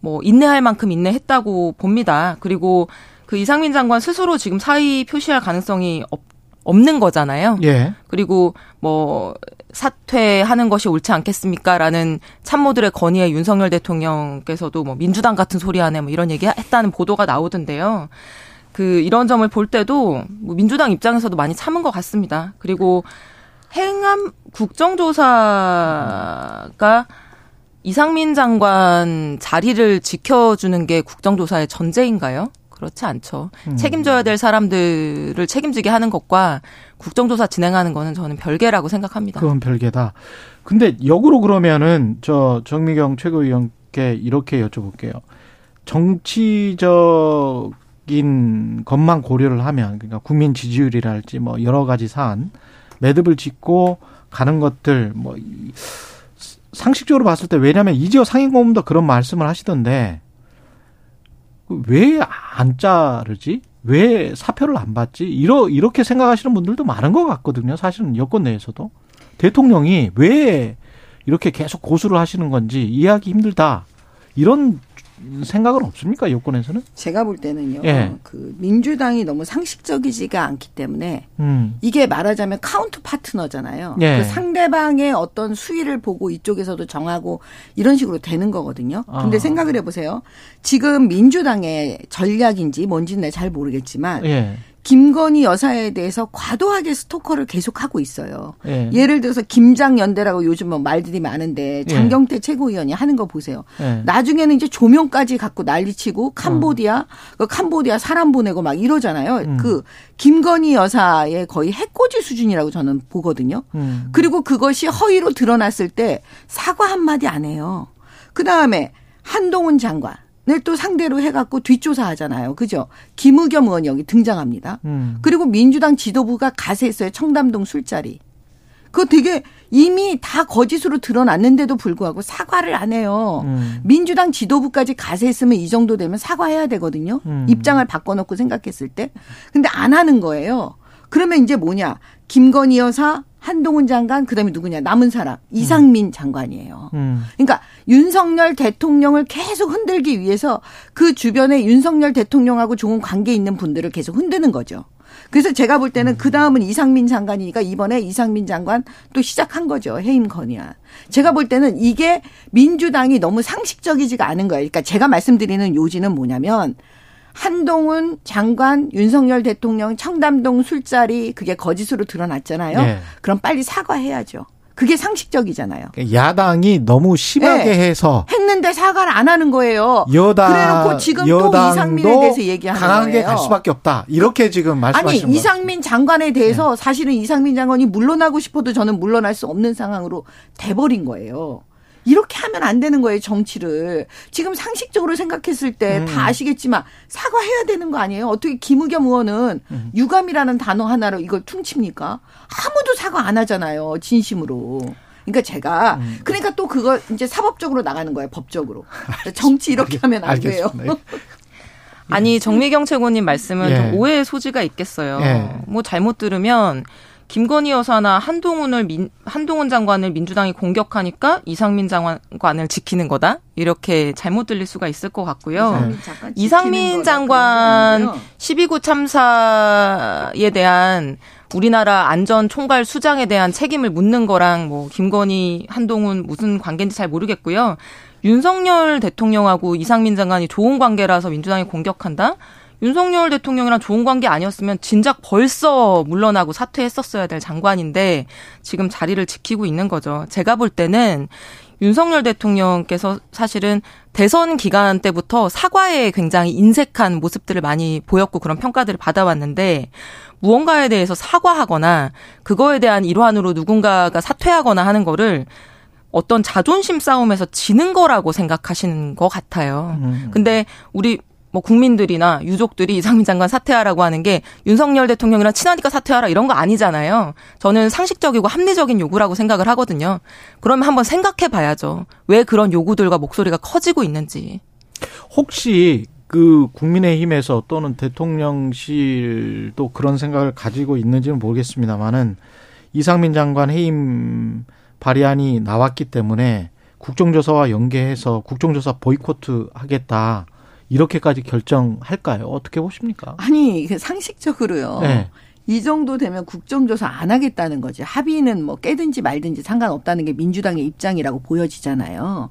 뭐 인내할 만큼 인내했다고 봅니다. 그리고 그 이상민 장관 스스로 지금 사의 표시할 가능성이 없, 없는 거잖아요. 예. 그리고 뭐 사퇴하는 것이 옳지 않겠습니까라는 참모들의 건의에 윤석열 대통령께서도 뭐 민주당 같은 소리 하네 뭐 이런 얘기 했다는 보도가 나오던데요. 그 이런 점을 볼 때도 뭐 민주당 입장에서도 많이 참은 것 같습니다. 그리고 행암 국정조사가 이상민 장관 자리를 지켜주는 게 국정조사의 전제인가요? 그렇지 않죠. 음. 책임져야 될 사람들을 책임지게 하는 것과 국정조사 진행하는 거는 저는 별개라고 생각합니다. 그건 별개다. 근데 역으로 그러면은 저 정미경 최고위원께 이렇게 여쭤볼게요. 정치적인 것만 고려를 하면 그러니까 국민 지지율이랄지 뭐 여러 가지 사안 매듭을 짓고 가는 것들 뭐 이- 상식적으로 봤을 때 왜냐하면 이재호 상임고문도 그런 말씀을 하시던데 왜 안 자르지? 왜 사표를 안 받지? 이러, 이렇게 생각하시는 분들도 많은 것 같거든요. 사실은 여권 내에서도. 대통령이 왜 이렇게 계속 고수를 하시는 건지 이해하기 힘들다. 이런 생각은 없습니까? 여권에서는? 제가 볼 때는요. 예. 그 민주당이 너무 상식적이지가 않기 때문에 음. 이게 말하자면 counter partner잖아요. 예. 그 상대방의 어떤 수위를 보고 이쪽에서도 정하고 이런 식으로 되는 거거든요. 근데 아. 생각을 해보세요. 지금 민주당의 전략인지 뭔지는 잘 모르겠지만 예. 김건희 여사에 대해서 과도하게 스토커를 계속하고 있어요. 예. 예를 들어서 김장연대라고 요즘 뭐 말들이 많은데 예. 장경태 최고위원이 하는 거 보세요. 예. 나중에는 이제 조명까지 갖고 난리치고 캄보디아 그 캄보디아 사람 보내고 막 이러잖아요. 음. 그 김건희 여사의 거의 해코지 수준이라고 저는 보거든요. 음. 그리고 그것이 허위로 드러났을 때 사과 한마디 안 해요. 그 다음에 한동훈 장관 을또 상대로 해갖고 뒷조사하잖아요. 그죠? 김의겸 의원이 여기 등장합니다. 음. 그리고 민주당 지도부가 가세했어요. 청담동 술자리. 그거 되게 이미 다 거짓으로 드러났는데도 불구하고 사과를 안 해요. 음. 민주당 지도부까지 가세했으면 이 정도 되면 사과해야 되거든요. 음. 입장을 바꿔놓고 생각했을 때. 근데 안 하는 거예요. 그러면 이제 뭐냐. 김건희 여사, 한동훈 장관, 그 다음에 누구냐. 남은 사람. 이상민 장관이에요. 음. 그러니까 윤석열 대통령을 계속 흔들기 위해서 그 주변에 윤석열 대통령하고 좋은 관계 있는 분들을 계속 흔드는 거죠. 그래서 제가 볼 때는 그 다음은 이상민 장관이니까 이번에 이상민 장관 또 시작한 거죠. 해임 건의안. 제가 볼 때는 이게 민주당이 너무 상식적이지가 않은 거예요. 그러니까 제가 말씀드리는 요지는 뭐냐면 한동훈 장관, 윤석열 대통령 청담동 술자리 그게 거짓으로 드러났잖아요. 네. 그럼 빨리 사과해야죠. 그게 상식적이잖아요. 야당이 너무 심하게 네. 해서 했는데 사과를 안 하는 거예요. 여당 그래놓고 지금 또 이상민에 대해서 얘기하는 강하게 거예요. 갈 수밖에 없다. 이렇게 지금 아니 말씀하시는 거예요. 이상민 장관에 대해서 사실은 이상민 장관이 물러나고 싶어도 저는 물러날 수 없는 상황으로 돼버린 거예요. 이렇게 하면 안 되는 거예요 정치를 지금 상식적으로 생각했을 때 음. 다 아시겠지만 사과해야 되는 거 아니에요 어떻게 김의겸 의원은 음. 유감이라는 단어 하나로 이걸 퉁칩니까 아무도 사과 안 하잖아요 진심으로 그러니까 제가 음. 그러니까 또 그거 이제 사법적으로 나가는 거예요 법적으로 정치 이렇게 하면 안 돼요 알겠습니다. 아니 정미경 최고님 말씀은 예. 좀 오해의 소지가 있겠어요. 예. 뭐 잘못 들으면 김건희 여사나 한동훈을 민, 한동훈 장관을 민주당이 공격하니까 이상민 장관을 지키는 거다 이렇게 잘못 들릴 수가 있을 것 같고요. 이상민 장관 이상민 장관 그런 게 아니고요. 12구 참사에 대한 우리나라 안전 총괄 수장에 대한 책임을 묻는 거랑 뭐 김건희, 한동훈 무슨 관계인지 잘 모르겠고요. 윤석열 대통령하고 이상민 장관이 좋은 관계라서 민주당이 공격한다? 윤석열 대통령이랑 좋은 관계 아니었으면 진작 벌써 물러나고 사퇴했었어야 될 장관인데 지금 자리를 지키고 있는 거죠. 제가 볼 때는 윤석열 대통령께서 사실은 대선 기간 때부터 사과에 굉장히 인색한 모습들을 많이 보였고 그런 평가들을 받아왔는데 무언가에 대해서 사과하거나 그거에 대한 일환으로 누군가가 사퇴하거나 하는 거를 어떤 자존심 싸움에서 지는 거라고 생각하시는 것 같아요. 음. 근데 우리 뭐 국민들이나 유족들이 이상민 장관 사퇴하라고 하는 게 윤석열 대통령이랑 친하니까 사퇴하라 이런 거 아니잖아요. 저는 상식적이고 합리적인 요구라고 생각을 하거든요. 그러면 한번 생각해 봐야죠. 왜 그런 요구들과 목소리가 커지고 있는지. 혹시 그 국민의힘에서 또는 대통령실도 그런 생각을 가지고 있는지는 모르겠습니다만은 이상민 장관 해임 발의안이 나왔기 때문에 국정조사와 연계해서 국정조사 보이코트 하겠다 이렇게까지 결정할까요? 어떻게 보십니까? 아니 그 상식적으로요. 네. 이 정도 되면 국정조사 안 하겠다는 거지. 합의는 뭐 깨든지 말든지 상관없다는 게 민주당의 입장이라고 보여지잖아요.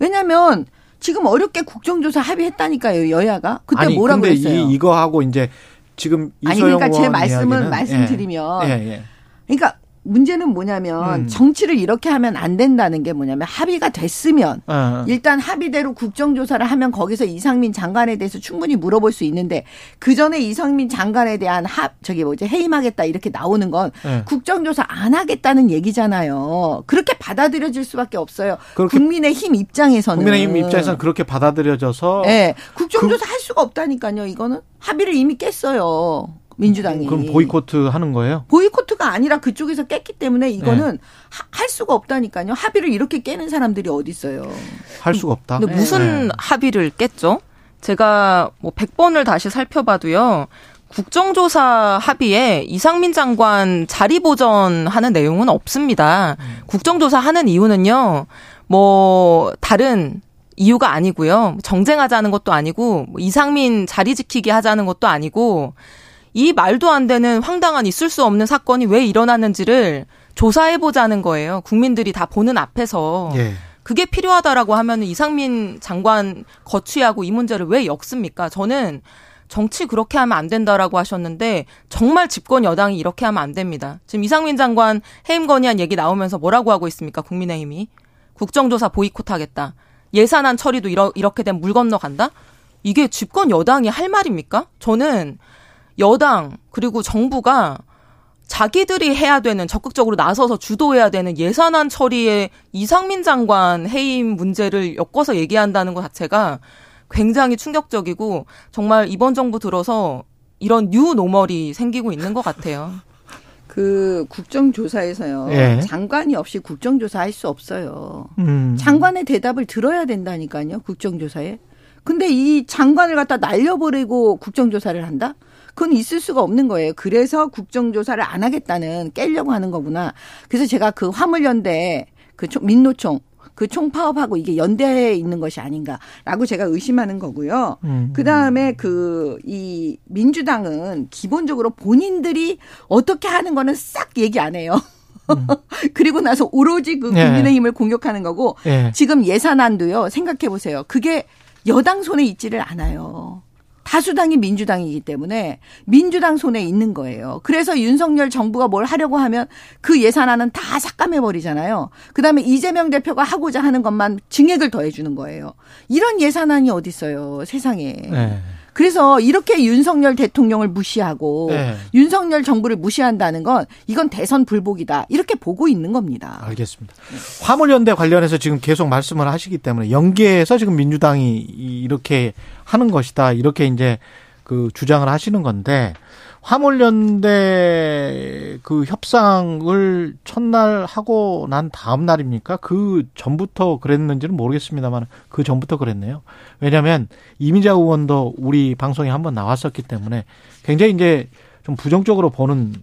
왜냐하면 지금 어렵게 국정조사 합의했다니까요 여야가 그때 아니, 뭐라고 근데 그랬어요? 이, 이거 하고 이제 지금 아니 그러니까 제 말씀은 이야기는, 말씀드리면 예, 예, 예. 그러니까 문제는 뭐냐면 음. 정치를 이렇게 하면 안 된다는 게 뭐냐면 합의가 됐으면 어. 일단 합의대로 국정조사를 하면 거기서 이상민 장관에 대해서 충분히 물어볼 수 있는데 그 전에 이상민 장관에 대한 합 저기 뭐지 해임하겠다 이렇게 나오는 건 네. 국정조사 안 하겠다는 얘기잖아요. 그렇게 받아들여질 수밖에 없어요. 국민의힘 입장에서는 국민의힘 입장에서는 그렇게 받아들여져서 네, 국정조사 할 수가 없다니까요. 이거는 합의를 이미 깼어요. 민주당이. 그럼 보이코트 하는 거예요? 보이코트가 아니라 그쪽에서 깼기 때문에 이거는 하- 할 수가 없다니까요. 합의를 이렇게 깨는 사람들이 어디 있어요. 할 수가 없다. 근데 무슨 네. 합의를 깼죠? 제가 뭐 100번을 다시 살펴봐도요. 국정조사 합의에 이상민 장관 자리 보전하는 내용은 없습니다. 국정조사 하는 이유는요. 뭐 다른 이유가 아니고요. 정쟁하자는 것도 아니고 뭐 이상민 자리 지키기 하자는 것도 아니고 이 말도 안 되는 황당한 있을 수 없는 사건이 왜 일어났는지를 조사해 보자는 거예요. 국민들이 다 보는 앞에서. 예. 그게 필요하다라고 하면 이상민 장관 거취하고 이 문제를 왜 엮습니까? 저는 정치 그렇게 하면 안 된다라고 하셨는데 정말 집권 여당이 이렇게 하면 안 됩니다. 지금 이상민 장관 해임 건의안 얘기 나오면서 뭐라고 하고 있습니까? 국민의힘이 국정조사 보이콧하겠다. 예산안 처리도 이러, 이렇게 되면 물 건너간다? 이게 집권 여당이 할 말입니까? 저는 여당 그리고 정부가 자기들이 해야 되는 적극적으로 나서서 주도해야 되는 예산안 처리에 이상민 장관 해임 문제를 엮어서 얘기한다는 것 자체가 굉장히 충격적이고 정말 이번 정부 들어서 이런 new normal이 생기고 있는 것 같아요. 그 국정조사에서요. 예. 장관이 없이 국정조사 할 수 없어요. 음. 장관의 대답을 들어야 된다니까요. 국정조사에. 근데 이 장관을 갖다 날려버리고 국정조사를 한다? 그건 있을 수가 없는 거예요. 그래서 국정조사를 안 하겠다는 깨려고 하는 거구나. 그래서 제가 그 화물연대 그 총- 민노총 그 총파업하고 이게 연대해 있는 것이 아닌가라고 제가 의심하는 거고요. 음. 그 다음에 그 이 민주당은 기본적으로 본인들이 어떻게 하는 거는 싹 얘기 안 해요. 그리고 나서 오로지 그 네. 국민의힘을 공격하는 거고 예. 지금 예산안도요. 생각해 보세요. 그게 여당 손에 있지를 않아요. 다수당이 민주당이기 때문에 민주당 손에 있는 거예요. 그래서 윤석열 정부가 뭘 하려고 하면 그 예산안은 다 삭감해 버리잖아요. 그다음에 이재명 대표가 하고자 하는 것만 증액을 더해 주는 거예요. 이런 예산안이 어디 있어요, 세상에. 네. 그래서 이렇게 윤석열 대통령을 무시하고 네. 윤석열 정부를 무시한다는 건 이건 대선 불복이다. 이렇게 보고 있는 겁니다. 알겠습니다. 화물연대 관련해서 지금 계속 말씀을 하시기 때문에 연계해서 지금 민주당이 이- 이렇게 하는 것이다. 이렇게 이제 그 주장을 하시는 건데 화물연대 그 협상을 첫날 하고 난 다음 날입니까? 그 전부터 그랬는지는 모르겠습니다만 그 전부터 그랬네요. 왜냐하면 이미자 의원도 우리 방송에 한번 나왔었기 때문에 굉장히 이제 좀 부정적으로 보는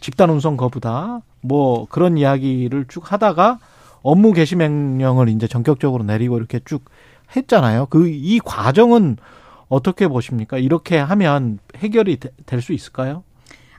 집단 운송 거부다. 뭐 그런 이야기를 쭉 하다가 업무 개시 명령을 이제 전격적으로 내리고 이렇게 쭉 했잖아요. 그 이 과정은 어떻게 보십니까? 이렇게 하면 해결이 될 수 있을까요?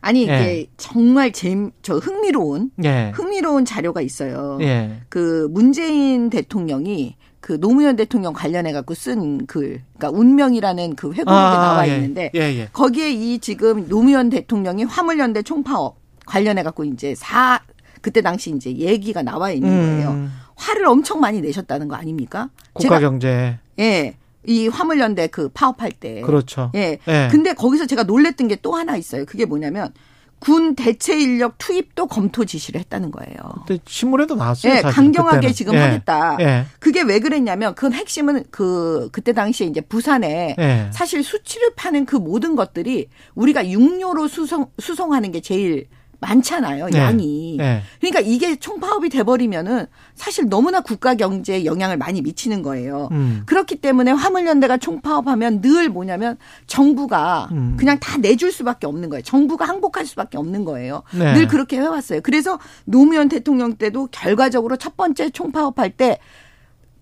아니 이게 예. 정말 재저 흥미로운 예. 흥미로운 자료가 있어요. 예. 그 문재인 대통령이 그 노무현 대통령 관련해 갖고 쓴 글, 그러니까 운명이라는 그 회고록에 아, 나와 예. 있는데 예, 예. 거기에 이 지금 노무현 대통령이 화물연대 총파업 관련해 갖고 이제 사 그때 당시 이제 얘기가 나와 있는 거예요. 음, 화를 엄청 많이 내셨다는 거 아닙니까? 국가 경제. 예. 이 화물연대 그 파업할 때. 그렇죠. 예. 예. 근데 거기서 제가 놀랬던 게 또 하나 있어요. 그게 뭐냐면 군 대체 인력 투입도 검토 지시를 했다는 거예요. 그때 신문에도 나왔어요. 예, 사실, 강경하게 그때는. 지금 예. 하겠다. 예. 그게 왜 그랬냐면 그 핵심은 그 그때 당시에 이제 부산에 예. 사실 수치를 파는 그 모든 것들이 우리가 육료로 수송 수송하는 게 제일 많잖아요. 네. 양이. 예. 그러니까 이게 총파업이 돼버리면은 사실 너무나 국가 경제에 영향을 많이 미치는 거예요. 음. 그렇기 때문에 화물연대가 총파업하면 늘 뭐냐면 정부가 음. 그냥 다 내줄 수밖에 없는 거예요. 정부가 항복할 수밖에 없는 거예요. 네. 늘 그렇게 해왔어요. 그래서 노무현 대통령 때도 결과적으로 첫 번째 총파업할 때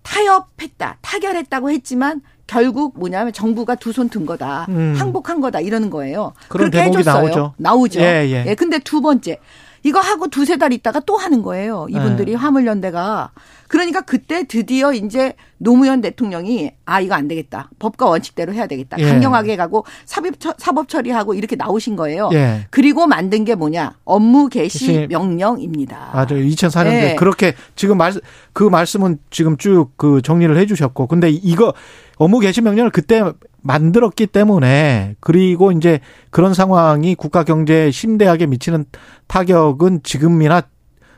타협했다, 타결했다고 했지만 결국 뭐냐면 정부가 두 손 든 거다. 음. 항복한 거다. 이러는 거예요. 그런 그렇게 대목이 해줬어요. 나오죠. 나오죠. 예, 예. 근데 두 번째. 이거 하고 두세 달 있다가 또 하는 거예요. 이분들이 예. 화물연대가. 그러니까 그때 드디어 이제 노무현 대통령이 아, 이거 안 되겠다. 법과 원칙대로 해야 되겠다. 예. 강경하게 가고 사법, 처- 사법 처리하고 이렇게 나오신 거예요. 예. 그리고 만든 게 뭐냐. 업무 개시 개시 명령입니다. 맞아요. 2004년도에 네. 그렇게 지금 말 그 말씀은 지금 쭉 그 정리를 해 주셨고 근데 이거 업무 개시 명령을 그때 만들었기 때문에 그리고 이제 그런 상황이 국가 경제에 심대하게 미치는 타격은 지금이나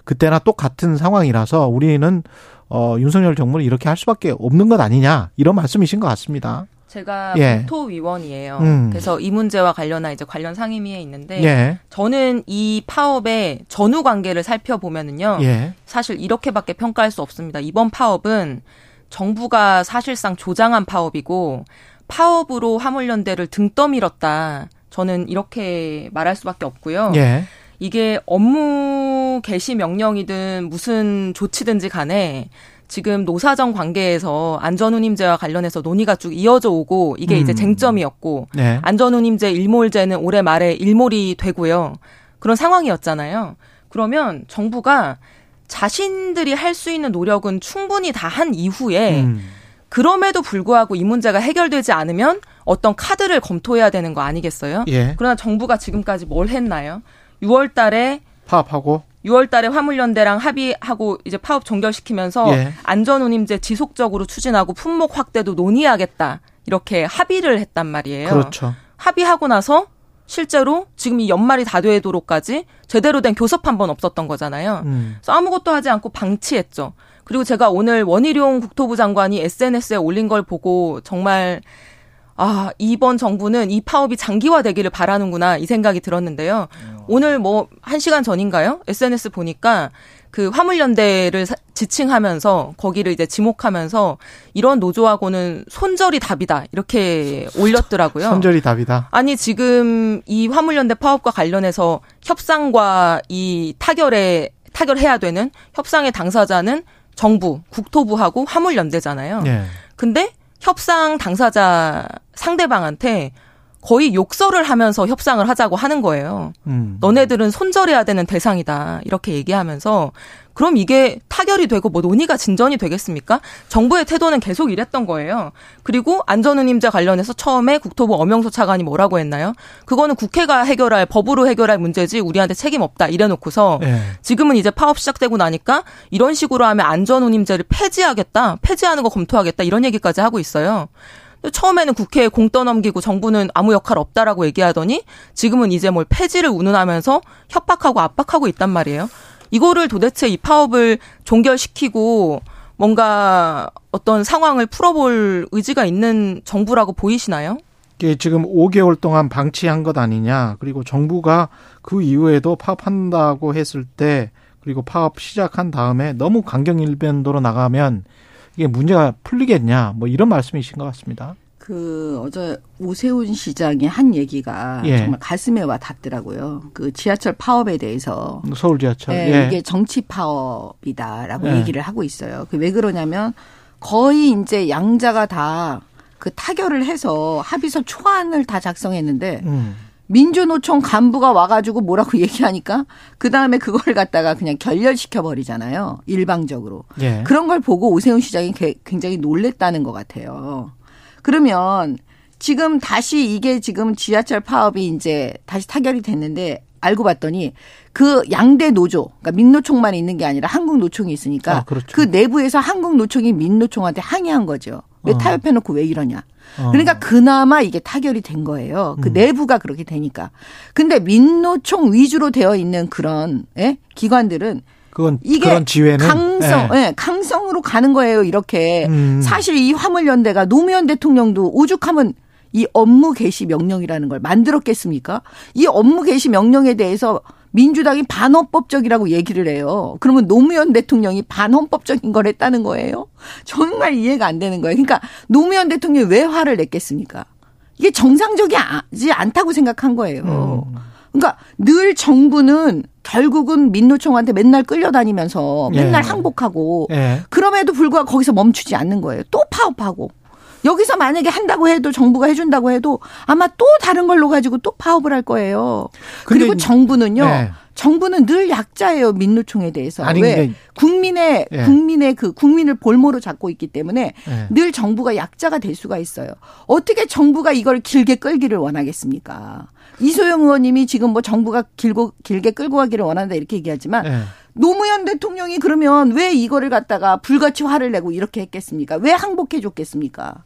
그때나 똑같은 상황이라서 우리는 어 윤석열 정부는 이렇게 할 수밖에 없는 것 아니냐 이런 말씀이신 것 같습니다. 제가 예. 국토위원이에요. 음. 그래서 이 문제와 관련한 이제 관련 상임위에 있는데 예. 저는 이 파업의 전후 관계를 살펴보면은요. 예. 사실 이렇게밖에 평가할 수 없습니다. 이번 파업은 정부가 사실상 조장한 파업이고 파업으로 화물연대를 등 떠밀었다. 저는 이렇게 말할 수밖에 없고요. 예. 이게 업무 개시 명령이든 무슨 조치든지 간에 지금 노사정 관계에서 안전운임제와 관련해서 논의가 쭉 이어져 오고 이게 이제 음. 쟁점이었고 네. 안전운임제 일몰제는 올해 말에 일몰이 되고요. 그런 상황이었잖아요. 그러면 정부가 자신들이 할 수 있는 노력은 충분히 다 한 이후에 음. 그럼에도 불구하고 이 문제가 해결되지 않으면 어떤 카드를 검토해야 되는 거 아니겠어요? 예. 그러나 정부가 지금까지 뭘 했나요? 6월 달에 파업하고 6월 달에 화물연대랑 합의하고 이제 파업 종결시키면서 예. 안전운임제 지속적으로 추진하고 품목 확대도 논의하겠다. 이렇게 합의를 했단 말이에요. 그렇죠. 합의하고 나서 실제로 지금 이 연말이 다 되도록까지 제대로 된 교섭 한 번 없었던 거잖아요. 음. 그래서 아무것도 하지 않고 방치했죠. 그리고 제가 오늘 원희룡 국토부 장관이 SNS에 올린 걸 보고 정말 아, 이번 정부는 이 파업이 장기화 되기를 바라는구나 이 생각이 들었는데요. 오늘 뭐한 시간 전인가요? SNS 보니까 그 화물연대를 사- 지칭하면서 거기를 이제 지목하면서 이런 노조하고는 손절이 답이다 이렇게 올렸더라고요. 손절이 답이다. 아니 지금 이 화물연대 파업과 관련해서 협상과 이 타결에 타결해야 되는 협상의 당사자는 정부, 국토부하고 화물연대잖아요. 예. 근데 협상 당사자 상대방한테 거의 욕설을 하면서 협상을 하자고 하는 거예요. 음. 너네들은 손절해야 되는 대상이다. 이렇게 얘기하면서 그럼 이게 타결이 되고 뭐 논의가 진전이 되겠습니까? 정부의 태도는 계속 이랬던 거예요. 그리고 안전운임제 관련해서 처음에 국토부 엄영소 차관이 뭐라고 했나요? 그거는 국회가 해결할 법으로 해결할 문제지 우리한테 책임 없다 이래놓고서 예. 지금은 이제 파업 시작되고 나니까 이런 식으로 하면 안전운임제를 폐지하겠다, 폐지하는 거 검토하겠다 이런 얘기까지 하고 있어요. 처음에는 국회에 공 떠넘기고 정부는 아무 역할 없다라고 얘기하더니 지금은 이제 뭘 폐지를 운운하면서 협박하고 압박하고 있단 말이에요. 이거를 도대체 이 파업을 종결시키고 뭔가 어떤 상황을 풀어볼 의지가 있는 정부라고 보이시나요? 이게 지금 5개월 동안 방치한 것 아니냐. 그리고 정부가 그 이후에도 파업한다고 했을 때 그리고 파업 시작한 다음에 너무 강경 일변도로 나가면 이게 문제가 풀리겠냐. 뭐 이런 말씀이신 것 같습니다. 그 어제 오세훈 시장이 한 얘기가 예. 정말 가슴에 와 닿더라고요. 그 지하철 파업에 대해서 서울 지하철. 예, 예. 이게 정치 파업이다라고 예. 얘기를 하고 있어요. 그 왜 그러냐면 거의 이제 양자가 다 그 타결을 해서 합의서 초안을 다 작성했는데 음. 민주노총 간부가 와가지고 뭐라고 얘기하니까 그 다음에 그걸 갖다가 그냥 결렬시켜 버리잖아요. 일방적으로. 예. 그런 걸 보고 오세훈 시장이 게- 굉장히 놀랬다는 것 같아요. 그러면 지금 다시 이게 지금 지하철 파업이 이제 다시 타결이 됐는데 알고 봤더니 그 양대 노조, 그러니까 민노총만 있는 게 아니라 한국 노총이 있으니까 아, 그렇죠. 그 내부에서 한국 노총이 민노총한테 항의한 거죠. 왜 어. 타협해놓고 왜 이러냐. 어. 그러니까 그나마 이게 타결이 된 거예요. 그 음. 내부가 그렇게 되니까. 근데 민노총 위주로 되어 있는 그런 예? 기관들은 그건 이게 그런 지회는 강성, 예. 예, 강성으로 가는 거예요. 이렇게 음. 사실 이 화물연대가 노무현 대통령도 오죽하면 이 업무 개시 명령이라는 걸 만들었겠습니까? 이 업무 개시 명령에 대해서 민주당이 반헌법적이라고 얘기를 해요. 그러면 노무현 대통령이 반헌법적인 걸 했다는 거예요? 정말 이해가 안 되는 거예요. 그러니까 노무현 대통령이 왜 화를 냈겠습니까? 이게 정상적이지 않다고 생각한 거예요. 그러니까 늘 정부는 결국은 민노총한테 맨날 끌려다니면서 맨날 예. 항복하고 예. 그럼에도 불구하고 거기서 멈추지 않는 거예요. 또 파업하고. 여기서 만약에 한다고 해도 정부가 해준다고 해도 아마 또 다른 걸로 가지고 또 파업을 할 거예요. 그리고 정부는요. 네. 정부는 늘 약자예요 민노총에 대해서. 아니, 왜 국민의 예. 국민의 그 국민을 볼모로 잡고 있기 때문에 예. 늘 정부가 약자가 될 수가 있어요. 어떻게 정부가 이걸 길게 끌기를 원하겠습니까? 이소영 의원님이 지금 뭐 정부가 길고 길게 끌고 가기를 원한다 이렇게 얘기하지만 예. 노무현 대통령이 그러면 왜 이거를 갖다가 불같이 화를 내고 이렇게 했겠습니까? 왜 항복해 줬겠습니까?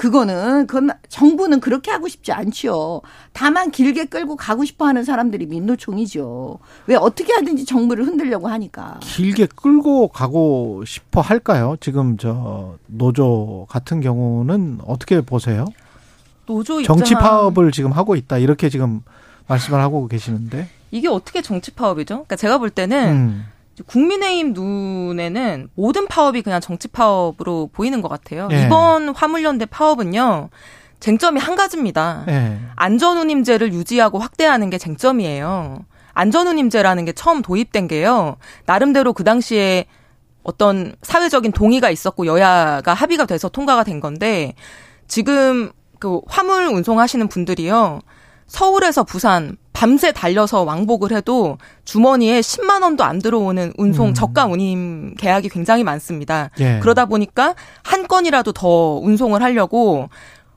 그거는 그건 정부는 그렇게 하고 싶지 않지요. 다만 길게 끌고 가고 싶어 하는 사람들이 민노총이죠. 왜 어떻게 하든지 정부를 흔들려고 하니까. 길게 끌고 가고 싶어 할까요? 지금 저 노조 같은 경우는 어떻게 보세요? 노조 입장 정치 파업을 지금 하고 있다 이렇게 지금 말씀을 하고 계시는데. 이게 어떻게 정치 파업이죠? 그러니까 제가 볼 때는 음. 국민의힘 눈에는 모든 파업이 그냥 정치 파업으로 보이는 것 같아요. 예. 이번 화물연대 파업은요. 쟁점이 한 가지입니다. 예. 안전운임제를 유지하고 확대하는 게 쟁점이에요. 안전운임제라는 게 처음 도입된 게요. 나름대로 그 당시에 어떤 사회적인 동의가 있었고 여야가 합의가 돼서 통과가 된 건데 지금 그 화물 운송하시는 분들이요. 서울에서 부산 밤새 달려서 왕복을 해도 주머니에 10만 원도 안 들어오는 운송 음. 저가 운임 계약이 굉장히 많습니다. 예. 그러다 보니까 한 건이라도 더 운송을 하려고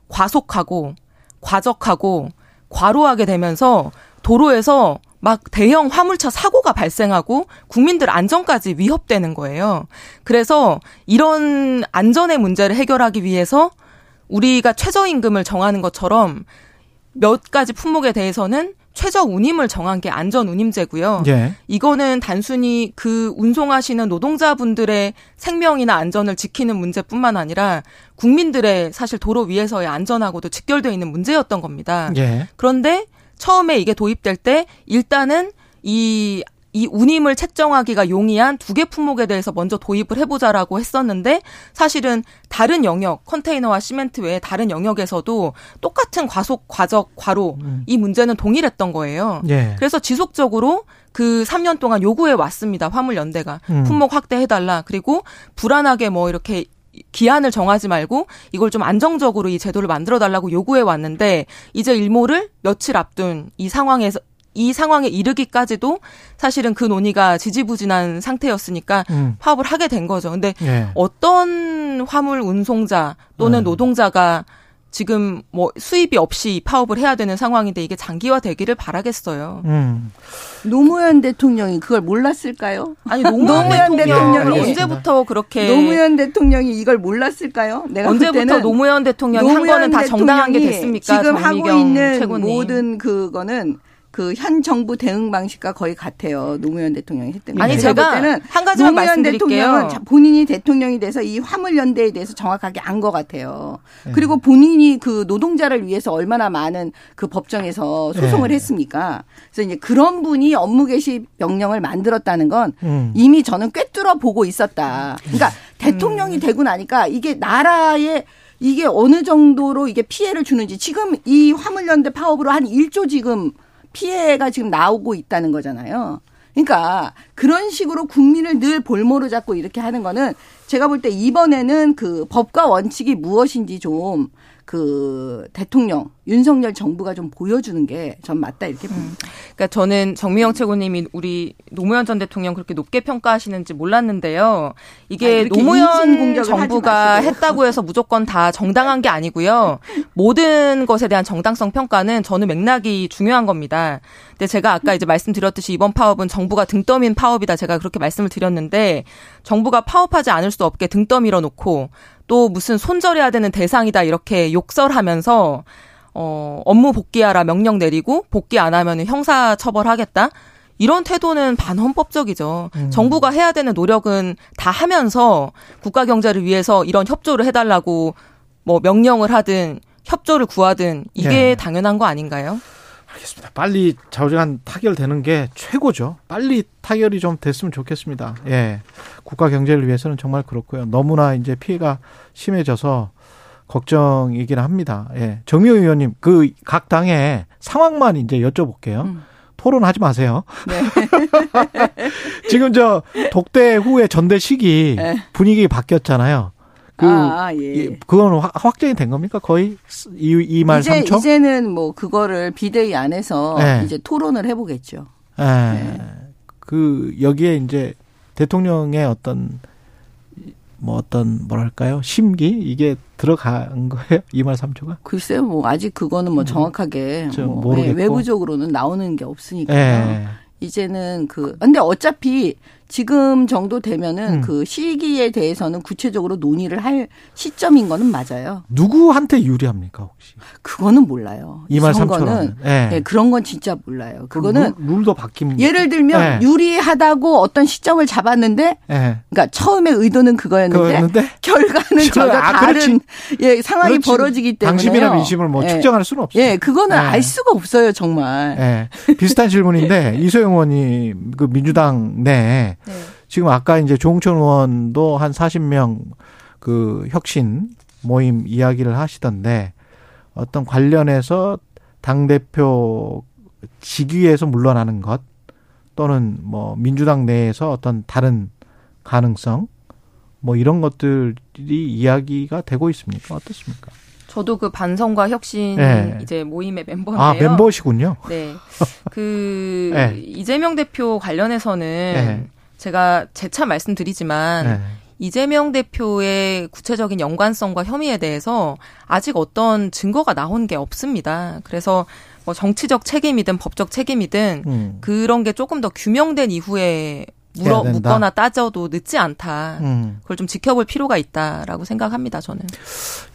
과속하고 과적하고 과로하게 되면서 도로에서 막 대형 화물차 사고가 발생하고 국민들 안전까지 위협되는 거예요. 그래서 이런 안전의 문제를 해결하기 위해서 우리가 최저임금을 정하는 것처럼 몇 가지 품목에 대해서는 최저 운임을 정한 게 안전 운임제고요. 예. 이거는 단순히 그 운송하시는 노동자분들의 생명이나 안전을 지키는 문제뿐만 아니라 국민들의 사실 도로 위에서의 안전하고도 직결되어 있는 문제였던 겁니다. 예. 그런데 처음에 이게 도입될 때 일단은 이 이 운임을 책정하기가 용이한 두 개 품목에 대해서 먼저 도입을 해보자라고 했었는데 사실은 다른 영역 컨테이너와 시멘트 외에 다른 영역에서도 똑같은 과속 과적 과로 이 문제는 동일했던 거예요. 예. 그래서 지속적으로 그 3년 동안 요구해 왔습니다. 화물연대가 음. 품목 확대해달라. 그리고 불안하게 뭐 이렇게 기한을 정하지 말고 이걸 좀 안정적으로 이 제도를 만들어 달라고 요구해 왔는데 이제 일모를 며칠 앞둔 이 상황에서 이 상황에 이르기까지도 사실은 그 논의가 지지부진한 상태였으니까 음. 파업을 하게 된 거죠. 근데 예. 어떤 화물 운송자 또는 음. 노동자가 지금 뭐 수입이 없이 파업을 해야 되는 상황인데 이게 장기화 되기를 바라겠어요. 음. 노무현 대통령이 그걸 몰랐을까요? 아니 노무현, 노무현 대통령이 대통령이 언제부터 그렇게 노무현 대통령이 이걸 몰랐을까요? 내가 볼 언제부터 때는 노무현 대통령이 한 노무현 거는 다 정당한 게 됐습니까? 지금 하고 있는 최고님. 모든 그거는 그 현 정부 대응 방식과 거의 같아요. 노무현 대통령이 했던 게. 아니, 제가 때는 한 가지만 노무현 말씀드릴게요. 대통령은 자- 본인이 대통령이 돼서 이 화물 연대에 대해서 정확하게 안 것 같아요. 네. 그리고 본인이 그 노동자를 위해서 얼마나 많은 그 법정에서 소송을 네. 했습니까? 그래서 이제 그런 분이 업무 개시 명령을 만들었다는 건 음. 이미 저는 꿰뚫어 보고 있었다. 그러니까 대통령이 되고 나니까 이게 나라의 이게 어느 정도로 이게 피해를 주는지 지금 이 화물연대 파업으로 한 1조 지금 피해가 지금 나오고 있다는 거잖아요. 그러니까 그런 식으로 국민을 늘 볼모로 잡고 이렇게 하는 거는 제가 볼 때 이번에는 그 법과 원칙이 무엇인지 좀 그 대통령 윤석열 정부가 좀 보여주는 게 전 맞다 이렇게 봅니다. 그러니까 저는 정미영 최고님이 우리 노무현 전 대통령 그렇게 높게 평가하시는지 몰랐는데요. 이게 아니, 노무현 정부가. 했다고 해서 무조건 다 정당한 게 아니고요. 모든 것에 대한 정당성 평가는 저는 맥락이 중요한 겁니다. 근데 제가 아까 이제 말씀드렸듯이 이번 파업은 정부가 등 떠민 파업이다. 제가 그렇게 말씀을 드렸는데 정부가 파업하지 않을 수 없게 등 떠밀어 놓고 또 무슨 손절해야 되는 대상이다 이렇게 욕설하면서 어, 업무 복귀하라 명령 내리고 복귀 안 하면 형사 처벌하겠다. 이런 태도는 반헌법적이죠. 정부가 해야 되는 노력은 다 하면서 국가 경제를 위해서 이런 협조를 해달라고 뭐 명령을 하든 협조를 구하든 이게 예. 당연한 거 아닌가요? 알겠습니다. 빨리 좌우지간 타결되는 게 최고죠. 빨리 타결이 좀 됐으면 좋겠습니다. 예. 국가 경제를 위해서는 정말 그렇고요. 너무나 이제 피해가 심해져서 걱정이긴 합니다. 예. 정미호 의원님, 그 각 당의 상황만 이제 여쭤볼게요. 음. 토론하지 마세요. 네. 지금 저 독대 후에 전대 시기 네. 분위기 바뀌었잖아요. 그 아, 아, 예. 이- 그건 확- 확정이 된 겁니까? 거의 이말 이제 3초? 이제는 뭐 그거를 비대위 안에서 네. 이제 토론을 해 보겠죠. 예. 그 여기에 이제 대통령의 어떤 뭐 어떤 뭐랄까요 심기 이게 들어간 거예요 이말 삼초가 글쎄요, 뭐 아직 그거는 뭐 정확하게 저뭐 모르겠고. 예, 외부적으로는 나오는 게 없으니까요. 예. 이제는 그 근데 어차피 지금 정도 되면은 음. 그 시기에 대해서는 구체적으로 논의를 할 시점인 거는 맞아요. 누구한테 유리합니까 혹시 그거는 몰라요. 이 이말 선거는 예. 예, 그런 건 진짜 몰라요. 그거는 룰, 룰도 바뀐 예를 들면 예. 유리하다고 어떤 시점을 잡았는데 예. 그러니까 처음에 의도는 그거였는데 그거였는데 결과는 저- 전혀 아, 다른 예 상황이 그렇지. 벌어지기 때문에 당심이나 민심을 뭐 측정할 수는 없어요. 예, 그거는 예. 알 수가 없어요 정말. 예. 비슷한 질문인데 이소영 의원이 그 민주당 내 네. 지금 아까 이제 조홍천 의원도 한 40명 그 혁신 모임 이야기를 하시던데 어떤 관련해서 당 대표 직위에서 물러나는 것 또는 뭐 민주당 내에서 어떤 다른 가능성 뭐 이런 것들이 이야기가 되고 있습니까? 어떻습니까? 저도 그 반성과 혁신 네. 이제 모임의 멤버인데요. 아 멤버시군요. 네. 그 네. 이재명 대표 관련해서는 네. 제가 재차 말씀드리지만 네. 이재명 대표의 구체적인 연관성과 혐의에 대해서 아직 어떤 증거가 나온 게 없습니다. 그래서 뭐 정치적 책임이든 법적 책임이든 음. 그런 게 조금 더 규명된 이후에 물어. 묻거나 따져도 늦지 않다. 음. 그걸 좀 지켜볼 필요가 있다라고 생각합니다. 저는.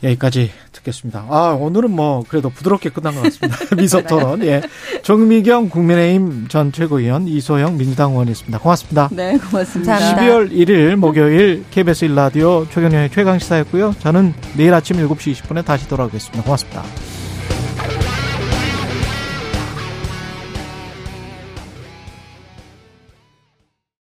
여기까지 듣겠습니다. 아, 오늘은 뭐, 그래도 부드럽게 끝난 것 같습니다. 미소 토론. 예. 정미경 국민의힘 전 최고위원, 이소영 민주당 의원이었습니다. 고맙습니다. 네, 고맙습니다. 12월 1일 목요일 KBS 1라디오 최경영의 최강시사였고요. 저는 내일 아침 7시 20분에 다시 돌아오겠습니다. 고맙습니다.